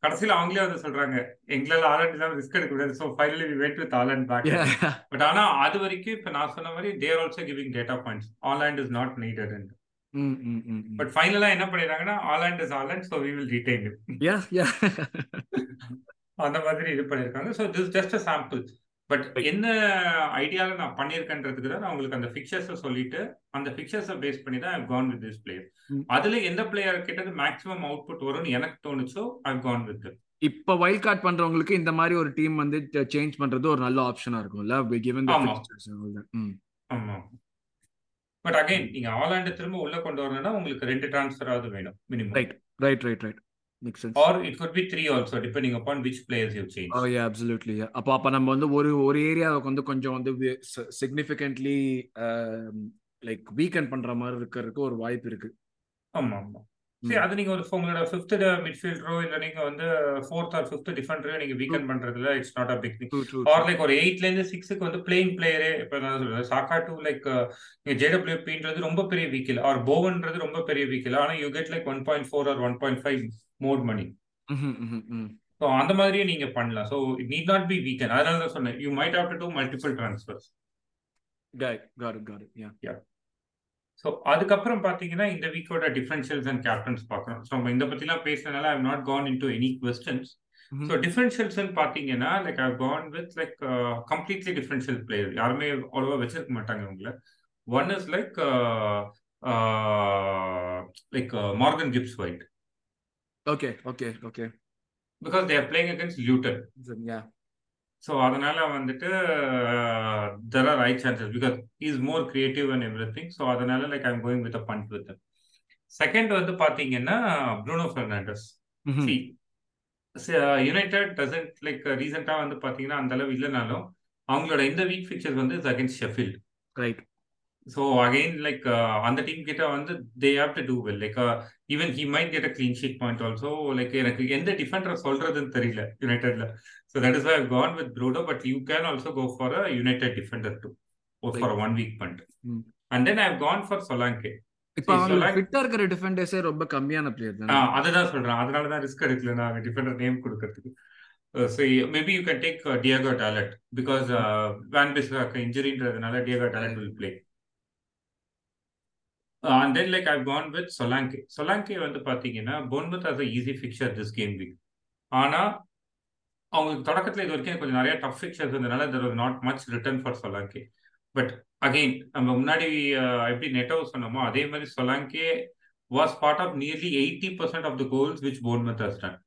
கடைசியில அவங்களே வந்து சொல்றாங்க எங்களால ஆலண்ட் இல்லாம ரிஸ்க் எடுக்க கூடாது so finally we wait with Haaland back but ஆனா அது வரைக்கும் இப்ப நான் சொன்ன மாதிரி they're also giving data points Haaland is not needed but ஃபைனலா என்ன பண்ணிடுறாங்கன்னா Haaland is Haaland so we will retain அந்த மாதிரி இது பண்ணிருக்காங்க so this just a sample but என்ன ஐடியால நான் பண்ணியிருக்கேன்றதுக்கு தான் நான் உங்களுக்கு அந்த பிக்சர்ஸை சொல்லிட்டு அந்த பிக்சர்ஸை பேஸ் பண்ணி தான் I gone with this player அதுல எந்த பிளேயர் கிட்ட மேக்ஸிமம் அவுட்புட் வரும்னு எனக்கு தோணுச்சோ ஐ கான் வித் இப்ப வைல்ட் கார்டு பண்றவங்களுக்கு இந்த மாதிரி ஒரு டீம் வந்து சேஞ்ச் பண்றது ஒரு நல்ல ஆப்ஷனா இருக்கும்ல கிவன் ஆமா. பட் அகைன் நீங்க ஆலாண்டு திரும்ப உள்ள கொண்டு வரணும்னா உங்களுக்கு ரெண்டு டிரான்ஸ்ஃபராவது வேணும் minimum right right right right sense or it could be three also depending upon oh yeah absolutely அப்போ அப்ப நம்ம வந்து ஒரு ஒரு ஏரியாவுக்கு வந்து கொஞ்சம் வந்து சிக்னிஃபிகன்ட்லி லைக் வீக்கெண்ட் பண்ற மாதிரி இருக்கிறதுக்கு ஒரு வாய்ப்பு இருக்கு. ஆமா ஆமா சரி அது நீங்க ஒரு உங்களோட ஃபிஃப்த் மிட்ஃபீல்டரோ இல்ல நீங்க வந்து ஃபோர்த் ஆர் ஃபிஃப்த் டிஃபெண்டரோ நீங்க வீக்கெண்ட் பண்றதுல it's not a big thing or like ஒரு எயிட்ல இருந்து சிக்ஸுக்கு வந்து பிளேயிங் பிளேயரே இப்ப நான் சொல்றேன் சாக்கா டூ லைக் ஜேடபிள்யூபின்றது ரொம்ப பெரிய வீக்கில் ஆர் போவன்றது ரொம்ப பெரிய வீக்கில் ஆனா you get like one point four or one point five more money so அந்த மாதிரியே நீங்க பண்ணலாம். So it need not be weekend அதனால தான் சொன்னேன் you might have to do multiple transfers so அதுக்கப்புறம் பார்த்தீங்கன்னா இந்த வீக்கோட டிஃபரன்ஷியல்ஸ் அண்ட் கேப்டன்ஸ் பார்க்கணும். ஸோ நம்ம இந்த பற்றிலாம் பேசினதுனால I not gone in to any questions so differentials பார்த்தீங்கன்னா like I gone with like completely differential player யாருமே அவ்வளோவா வச்சிருக்க மாட்டாங்க உங்களை one is like like Morgan Gibbs White okay okay okay because they're playing against Luton so அதனால வந்துட்டு there are right chances because is more creative and everything so அதனால like I'm going with punt with second வந்து பார்த்தீங்கன்னா Bruno Fernandes United doesn't like ரீசெண்டாக வந்து பார்த்தீங்கன்னா அந்த அளவு இல்லைனாலும் அவங்களோட இந்த வீக் ஃபிக்சர்ஸ் வந்து is against Sheffield right so again like அந்த டீம் கிட்ட வந்து they have to do well like even he might get a clean sheet point also like எனக்கு எந்த டிஃபெண்டரை சொல்றதுன்னு தெரியல யுனைடெட்ல so that is I gone with Bruno but you can also go for a United defender to for one week punt and then I gone for Solanke இப்போ அவங்க ஃபிட்டா இருக்கிற டிஃபெண்டர்ஸே ரொம்ப கம்மியான பிளேயர் தான்? அதுதான் சொல்றேன். அதனால தான் ரிஸ்க் எடுக்கல நான் டிஃபெண்டர் நேம் கொடுக்கறதுக்கு. So maybe you can take Diogo Dalot because van பிஸ்காக்கு இன்ஜுரின்றதுனால Diogo Dalot will play and then like I gone with Solanke Solanke வந்து பார்த்தீங்கன்னா Bournemouth as a easy fixture this game week ஆனால் அவங்களுக்கு தொடக்கத்தில் இது வரைக்கும் கொஞ்சம் நிறைய டஃப் ஃபிக்சர்ஸ் இருந்ததுனால there was not much return for Solanke but again நம்ம முன்னாடி எப்படி நெட்டோ சொன்னோமோ அதே மாதிரி Solanke was part of nearly eighty percent of the goals which Bournemouth has done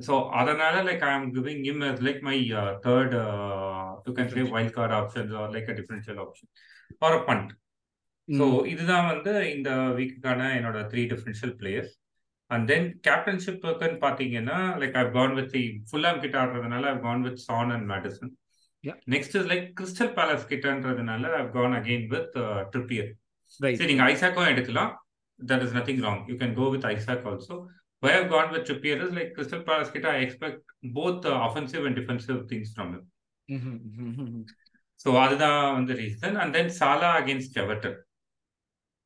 so அதனால like I am giving him as like my third you can say wild card options are like a differential option for a punt so இதுதான் வந்து இந்த வீக்குக்கான என்னோட three differential players and then கேப்டன்ஷிப்புக்குன்னு பார்த்தீங்கன்னா like I gone with Fulham கிட்ட ஆடுறதுனால I gone with Son and Madison next is like Crystal Palace கிட்டன்றதுனால I gone again with Trippier சரி நீங்க ஐசாக்கும் எடுக்கலாம். That is nothing wrong you can go with Isaac also I've gone with Trippier is like Crystal Palace kita, I expect both uh, offensive and defensive things from him. so அதுதான் வந்து reason and then Salah against Everton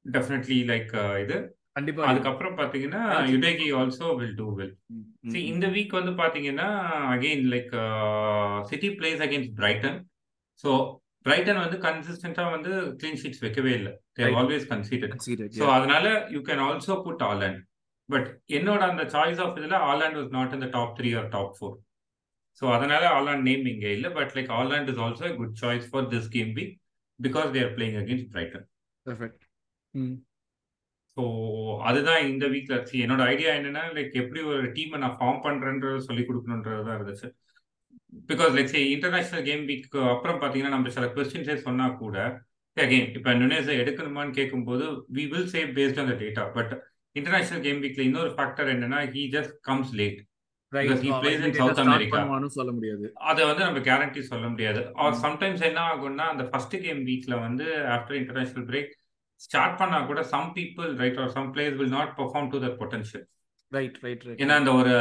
definitely like இது. அதுக்கப்புறம் பாத்தீங்கன்னா Udogie also will do will see இந்த week வந்து பாத்தீங்கன்னா again like City plays against Brighton so Brighton வந்து கன்சிஸ்டன்டா வந்து கிளீன் ஷீட்ஸ் வைக்கவே இல்லை. தேர் ஆல்வேஸ் கன்சீடட் ஸோ அதனால you can also put Haaland but என்னோட அந்த சாய்ஸ் ஆஃப் இதில் ஆலாண்ட் வாஸ் நாட் இந்த top three or top four so அதனால ஆலாண்ட் நேம் இங்கே இல்லை. But like Haaland is also good choice for this game week because there playing against Brighton so அதுதான் இந்த வீக்ல இருந்துச்சு என்னோட ஐடியா என்னன்னா லைக் எப்படி ஒரு டீமை நான் ஃபார்ம் பண்றேன்றத சொல்லி கொடுக்கணுன்றது தான் இருந்துச்சு because like say international game week அப்புறம் பார்த்தீங்கன்னா நம்ம சில கொஸ்டின்ஸே சொன்னா கூட அகெயின் இப்போ நுனேஸை எடுக்கணுமான்னு கேட்கும்போது we will save based on the data but international game வீக்ல இன்னொரு ஃபேக்டர் என்னன்னா he just comes late Because he plays in South America. பண்ணுவான்னு சொல்ல முடியாது. அதை வந்து நம்ம கேரண்டி சொல்ல முடியாது. ஆர். சம்டைம்ஸ் என்ன ஆகும்னா அந்த ஃபர்ஸ்ட் கேம் வீக்ல வந்து ஆஃப்டர் இன்டர்நேஷனல் பிரேக் ஸ்டார்ட் பண்ணா கூட some people right or some players will not perform to that potential right right right ஏன்னா அந்த ஒரு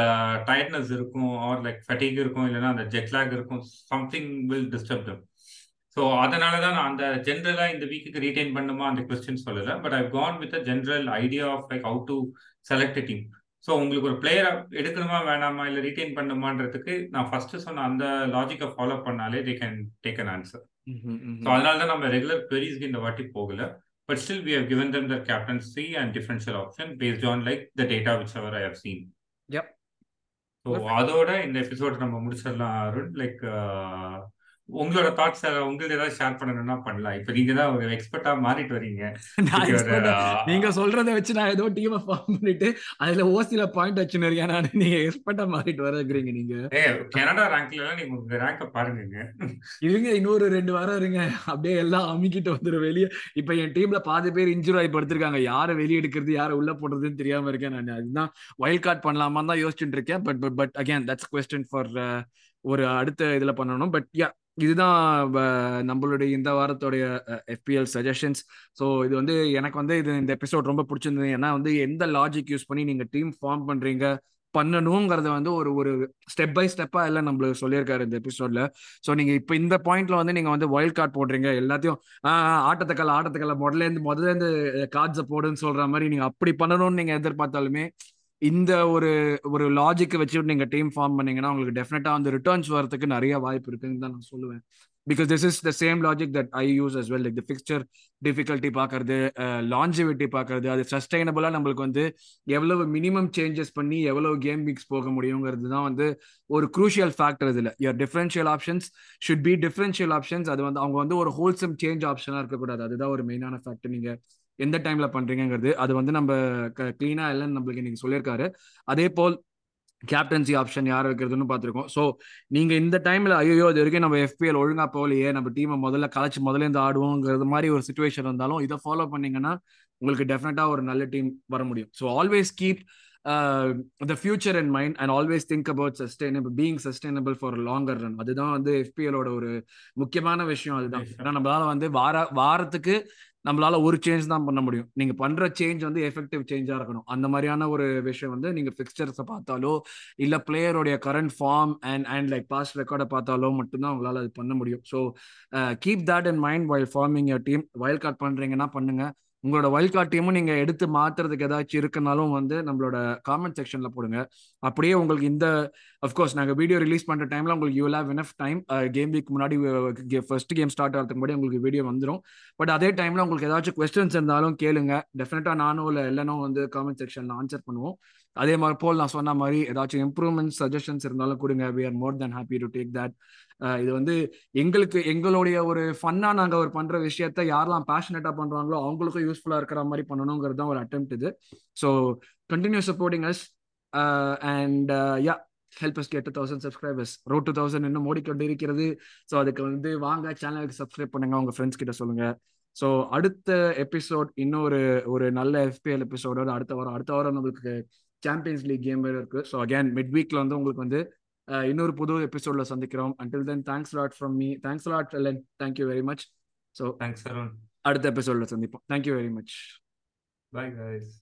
டயர்ட்னஸ் இருக்கும் ஆர் லைக் ஃபட்டிக் இருக்கும் இல்லைன்னா அந்த ஜெட் லாக் இருக்கும் something will disturb them so அதனால தான் நான் அந்த ஜென்ரலாக இந்த வீக்குக்கு ரீடைன் பண்ணுமா அந்த கொஸ்டின் சொல்லலை but I gone with a general idea of like how to select team so உங்களுக்கு ஒரு பிளேயரை எடுக்கணுமா வேணாமா இல்லை ரீடைன் பண்ணுமான்றதுக்கு நான் ஃபர்ஸ்ட் சொன்ன அந்த லாஜிக்கை ஃபாலோ பண்ணாலே they can take an answer so அதனால தான் நம்ம ரெகுலர் queriesக்கு இந்த வாட்டி போகல. But still we have given them their captaincy and differential option based on like the data whichever I have seen. Yep. So Perfect. அதோட இந்த episode நம்ம முடிச்சிடலாம் அருண் லைக் உங்களோட தாட்ஸ் உங்களுக்கு ஏதாவது ஷேர் பண்ணணும்னா பண்ணலாம். இப்போ நீங்க தான் ஒரு எக்ஸ்பர்ட்டா மாறிட்டு வரீங்க. நீங்க சொல்றத வச்சு நான் ஏதோ டீமை ஃபார்ம் பண்ணிட்டு அதுல ஓசில பாயிண்ட் வச்சுன்னு இருக்கேன். நான் நீங்க எக்ஸ்பர்ட்டா மாறிட்டு வரக்குறீங்க நீங்க. கனடா ரேங்க்ல எல்லாம் நீங்க உங்க ரேங்க பாருங்க இருங்க இன்னொரு ரெண்டு வாரம் இருங்க. அப்படியே எல்லாம் அமுக்கிட்டு வந்துடும் வெளியே. இப்ப என் டீம்ல பாதி பேர் இன்ஜுரி ஆகி படுத்திருக்காங்க. யாரை வெளியே எடுக்கிறது யாரை உள்ள போடுறதுன்னு தெரியாம இருக்கேன் நான். அதுதான் வைல்ட் கார்டு பண்ணலாமான்னு தான் யோசிச்சுட்டு இருக்கேன். But but but again that's question for ஒரு அடுத்த இதுல பண்ணணும். பட் யா இதுதான் நம்மளுடைய இந்த வாரத்தோடைய எஃபிஎல் சஜஷன்ஸ் ஸோ இது வந்து எனக்கு வந்து இது இந்த எபிசோட் ரொம்ப பிடிச்சிருந்தது. ஏன்னா வந்து எந்த லாஜிக் யூஸ் பண்ணி நீங்கள் டீம் ஃபார்ம் பண்ணுறீங்க பண்ணணுங்கிறத வந்து ஒரு ஒரு ஸ்டெப் பை ஸ்டெப்பா எல்லாம் நம்மளுக்கு சொல்லியிருக்காரு இந்த எபிசோட்ல ஸோ நீங்க இப்போ இந்த பாயிண்ட்ல வந்து நீங்க வந்து வைல்ட் கார்டு போடுறீங்க. எல்லாத்தையும் ஆஹ் ஆட்டத்துக்கல்ல ஆட்டத்துக்கல்ல முதல்ல இருந்து முதல்ல இருந்து கார்ட்ஸை போடுன்னு சொல்ற மாதிரி நீங்க அப்படி பண்ணணும்னு நீங்க எதிர்பார்த்தாலுமே இந்த ஒரு ஒரு லாஜிக்கை வச்சுட்டு நீங்க டீம் ஃபார்ம் பண்ணீங்கன்னா உங்களுக்கு டெஃபினட்டா அந்த ரிட்டர்ன்ஸ் வரதுக்கு நிறைய வாய்ப்பு இருக்குன்னு தான் நான் சொல்லுவேன். Because this is the same logic that I use as well like the fixture difficulty பார்க்கறது லாஞ்சிவிட்டி பார்க்கறது அது சஸ்டைனபிளா நம்மளுக்கு வந்து எவ்வளவு மினிமம் சேஞ்சஸ் பண்ணி எவ்வளவு கேம் வீக்ஸ் போக முடியுங்கிறது தான் வந்து ஒரு குரூஷியல் ஃபேக்டர் இதுல. Your differential options should be differential options அது வந்து அவங்க வந்து ஒரு ஹோல்சம் சேஞ்ச் ஆப்ஷனா இருக்கக்கூடாது. அதுதான் ஒரு மெயினான ஃபேக்டர் நீங்க எந்த டைம்ல பண்றீங்கிறது அது வந்து நம்ம கிளீனா இல்லைன்னு நம்மளுக்கு நீங்க சொல்லியிருக்காரு. அதே போல் கேப்டன்சி ஆப்ஷன் யார் வைக்கிறதுன்னு பார்த்துருக்கோம். ஸோ நீங்க இந்த டைம்ல ஐயோ இது வரைக்கும் நம்ம எஃபிஎல் ஒழுங்கா போகலையே நம்ம டீமை முதல்ல கலைச்சு முதல்ல இருந்து ஆடுவோங்கிறது மாதிரி ஒரு சுச்சுவேஷன் இருந்தாலும் இதை ஃபாலோ பண்ணீங்கன்னா உங்களுக்கு டெஃபினட்டா ஒரு நல்ல டீம் வர முடியும். So always keep the future in mind and always think about sustainable being sustainable for longer run அதுதான் வந்து எஃபிஎலோட ஒரு முக்கியமான விஷயம் அதுதான். ஏன்னா நம்மளால வந்து வார வாரத்துக்கு நம்மளால ஒரு சேஞ்ச் தான் பண்ண முடியும். நீங்க பண்ற சேஞ்ச் வந்து எஃபெக்டிவ் சேஞ்சா இருக்கணும். அந்த மாதிரியான ஒரு விஷயம் வந்து நீங்க பிக்சர்ஸை பார்த்தாலோ இல்ல பிளேயருடைய current form and and like past ரெக்கார்டை பார்த்தாலோ மட்டும்தான் உங்களால அது பண்ண முடியும். So keep that in mind while forming your team wild card பண்றீங்கன்னா பண்ணுங்க. உங்களோட வைல்ட் நீங்க எடுத்து மாத்துறதுக்கு ஏதாச்சும் இருக்குனாலும் வந்து நம்மளோட காமெண்ட் செக்ஷன்ல போடுங்க. அப்படியே உங்களுக்கு இந்த அஃப்கோர்ஸ் நாங்க வீடியோ ரிலீஸ் பண்ற டைம்ல உங்களுக்கு you have enough time game week முன்னாடி ஃபர்ஸ்ட் கேம் ஸ்டார்ட் ஆகிறதுக்கு முன்னாடி உங்களுக்கு வீடியோ வந்துடும் பட் அதே டைம்ல உங்களுக்கு ஏதாச்சும் கொஸ்டின்ஸ் இருந்தாலும் கேளுங்க. டெஃபினட்டா நானும் இல்லை இல்லைனும் வந்து காமெண்ட் செக்ஷன்ல ஆன்சர் பண்ணுவோம். அதே மாதிரி போல் நான் சொன்ன மாதிரி ஏதாச்சும் இம்ப்ரூவ்மெண்ட் சஜஷன்ஸ் இருந்தாலும் கொடுங்க. We are more than happy to take that இது வந்து எங்களுக்கு எங்களுடைய ஒரு ஃபன்னா நாங்க ஒரு பண்ற விஷயத்த யாரெல்லாம் பேஷனேட்டா பண்றாங்களோ அவங்களுக்கும் யூஸ்ஃபுல்லா இருக்கிற மாதிரி பண்ணணுங்கிறது தான் ஒரு அட்டெம்ட் இது. So continue supporting us and yeah help us get thousand subscribers road to thousand இன்னும் ஓடிக்கொண்டு இருக்கிறது. ஸோ அதுக்கு வந்து வாங்க சேனலுக்கு சப்ஸ்கிரைப் பண்ணுங்க உங்க ஃப்ரெண்ட்ஸ் கிட்ட சொல்லுங்க. ஸோ அடுத்த எபிசோட் இன்னொரு ஒரு நல்ல எஃபிஎல் எபிசோடோட அடுத்த வாரம் அடுத்த வாரம் நம்மளுக்கு சாம்பியன்ஸ் லீக் கேம் வேறு இருக்கு. ஸோ அகேன் மிட் வீக்ல வந்து உங்களுக்கு வந்து இன்னொரு புது எபிசோட்ல சந்திக்கிறோம். Until then thanks lot from me thanks lot Len thank you very much so thanks அடுத்த எபிசோட்ல சந்திப்போம். Thank you very much bye guys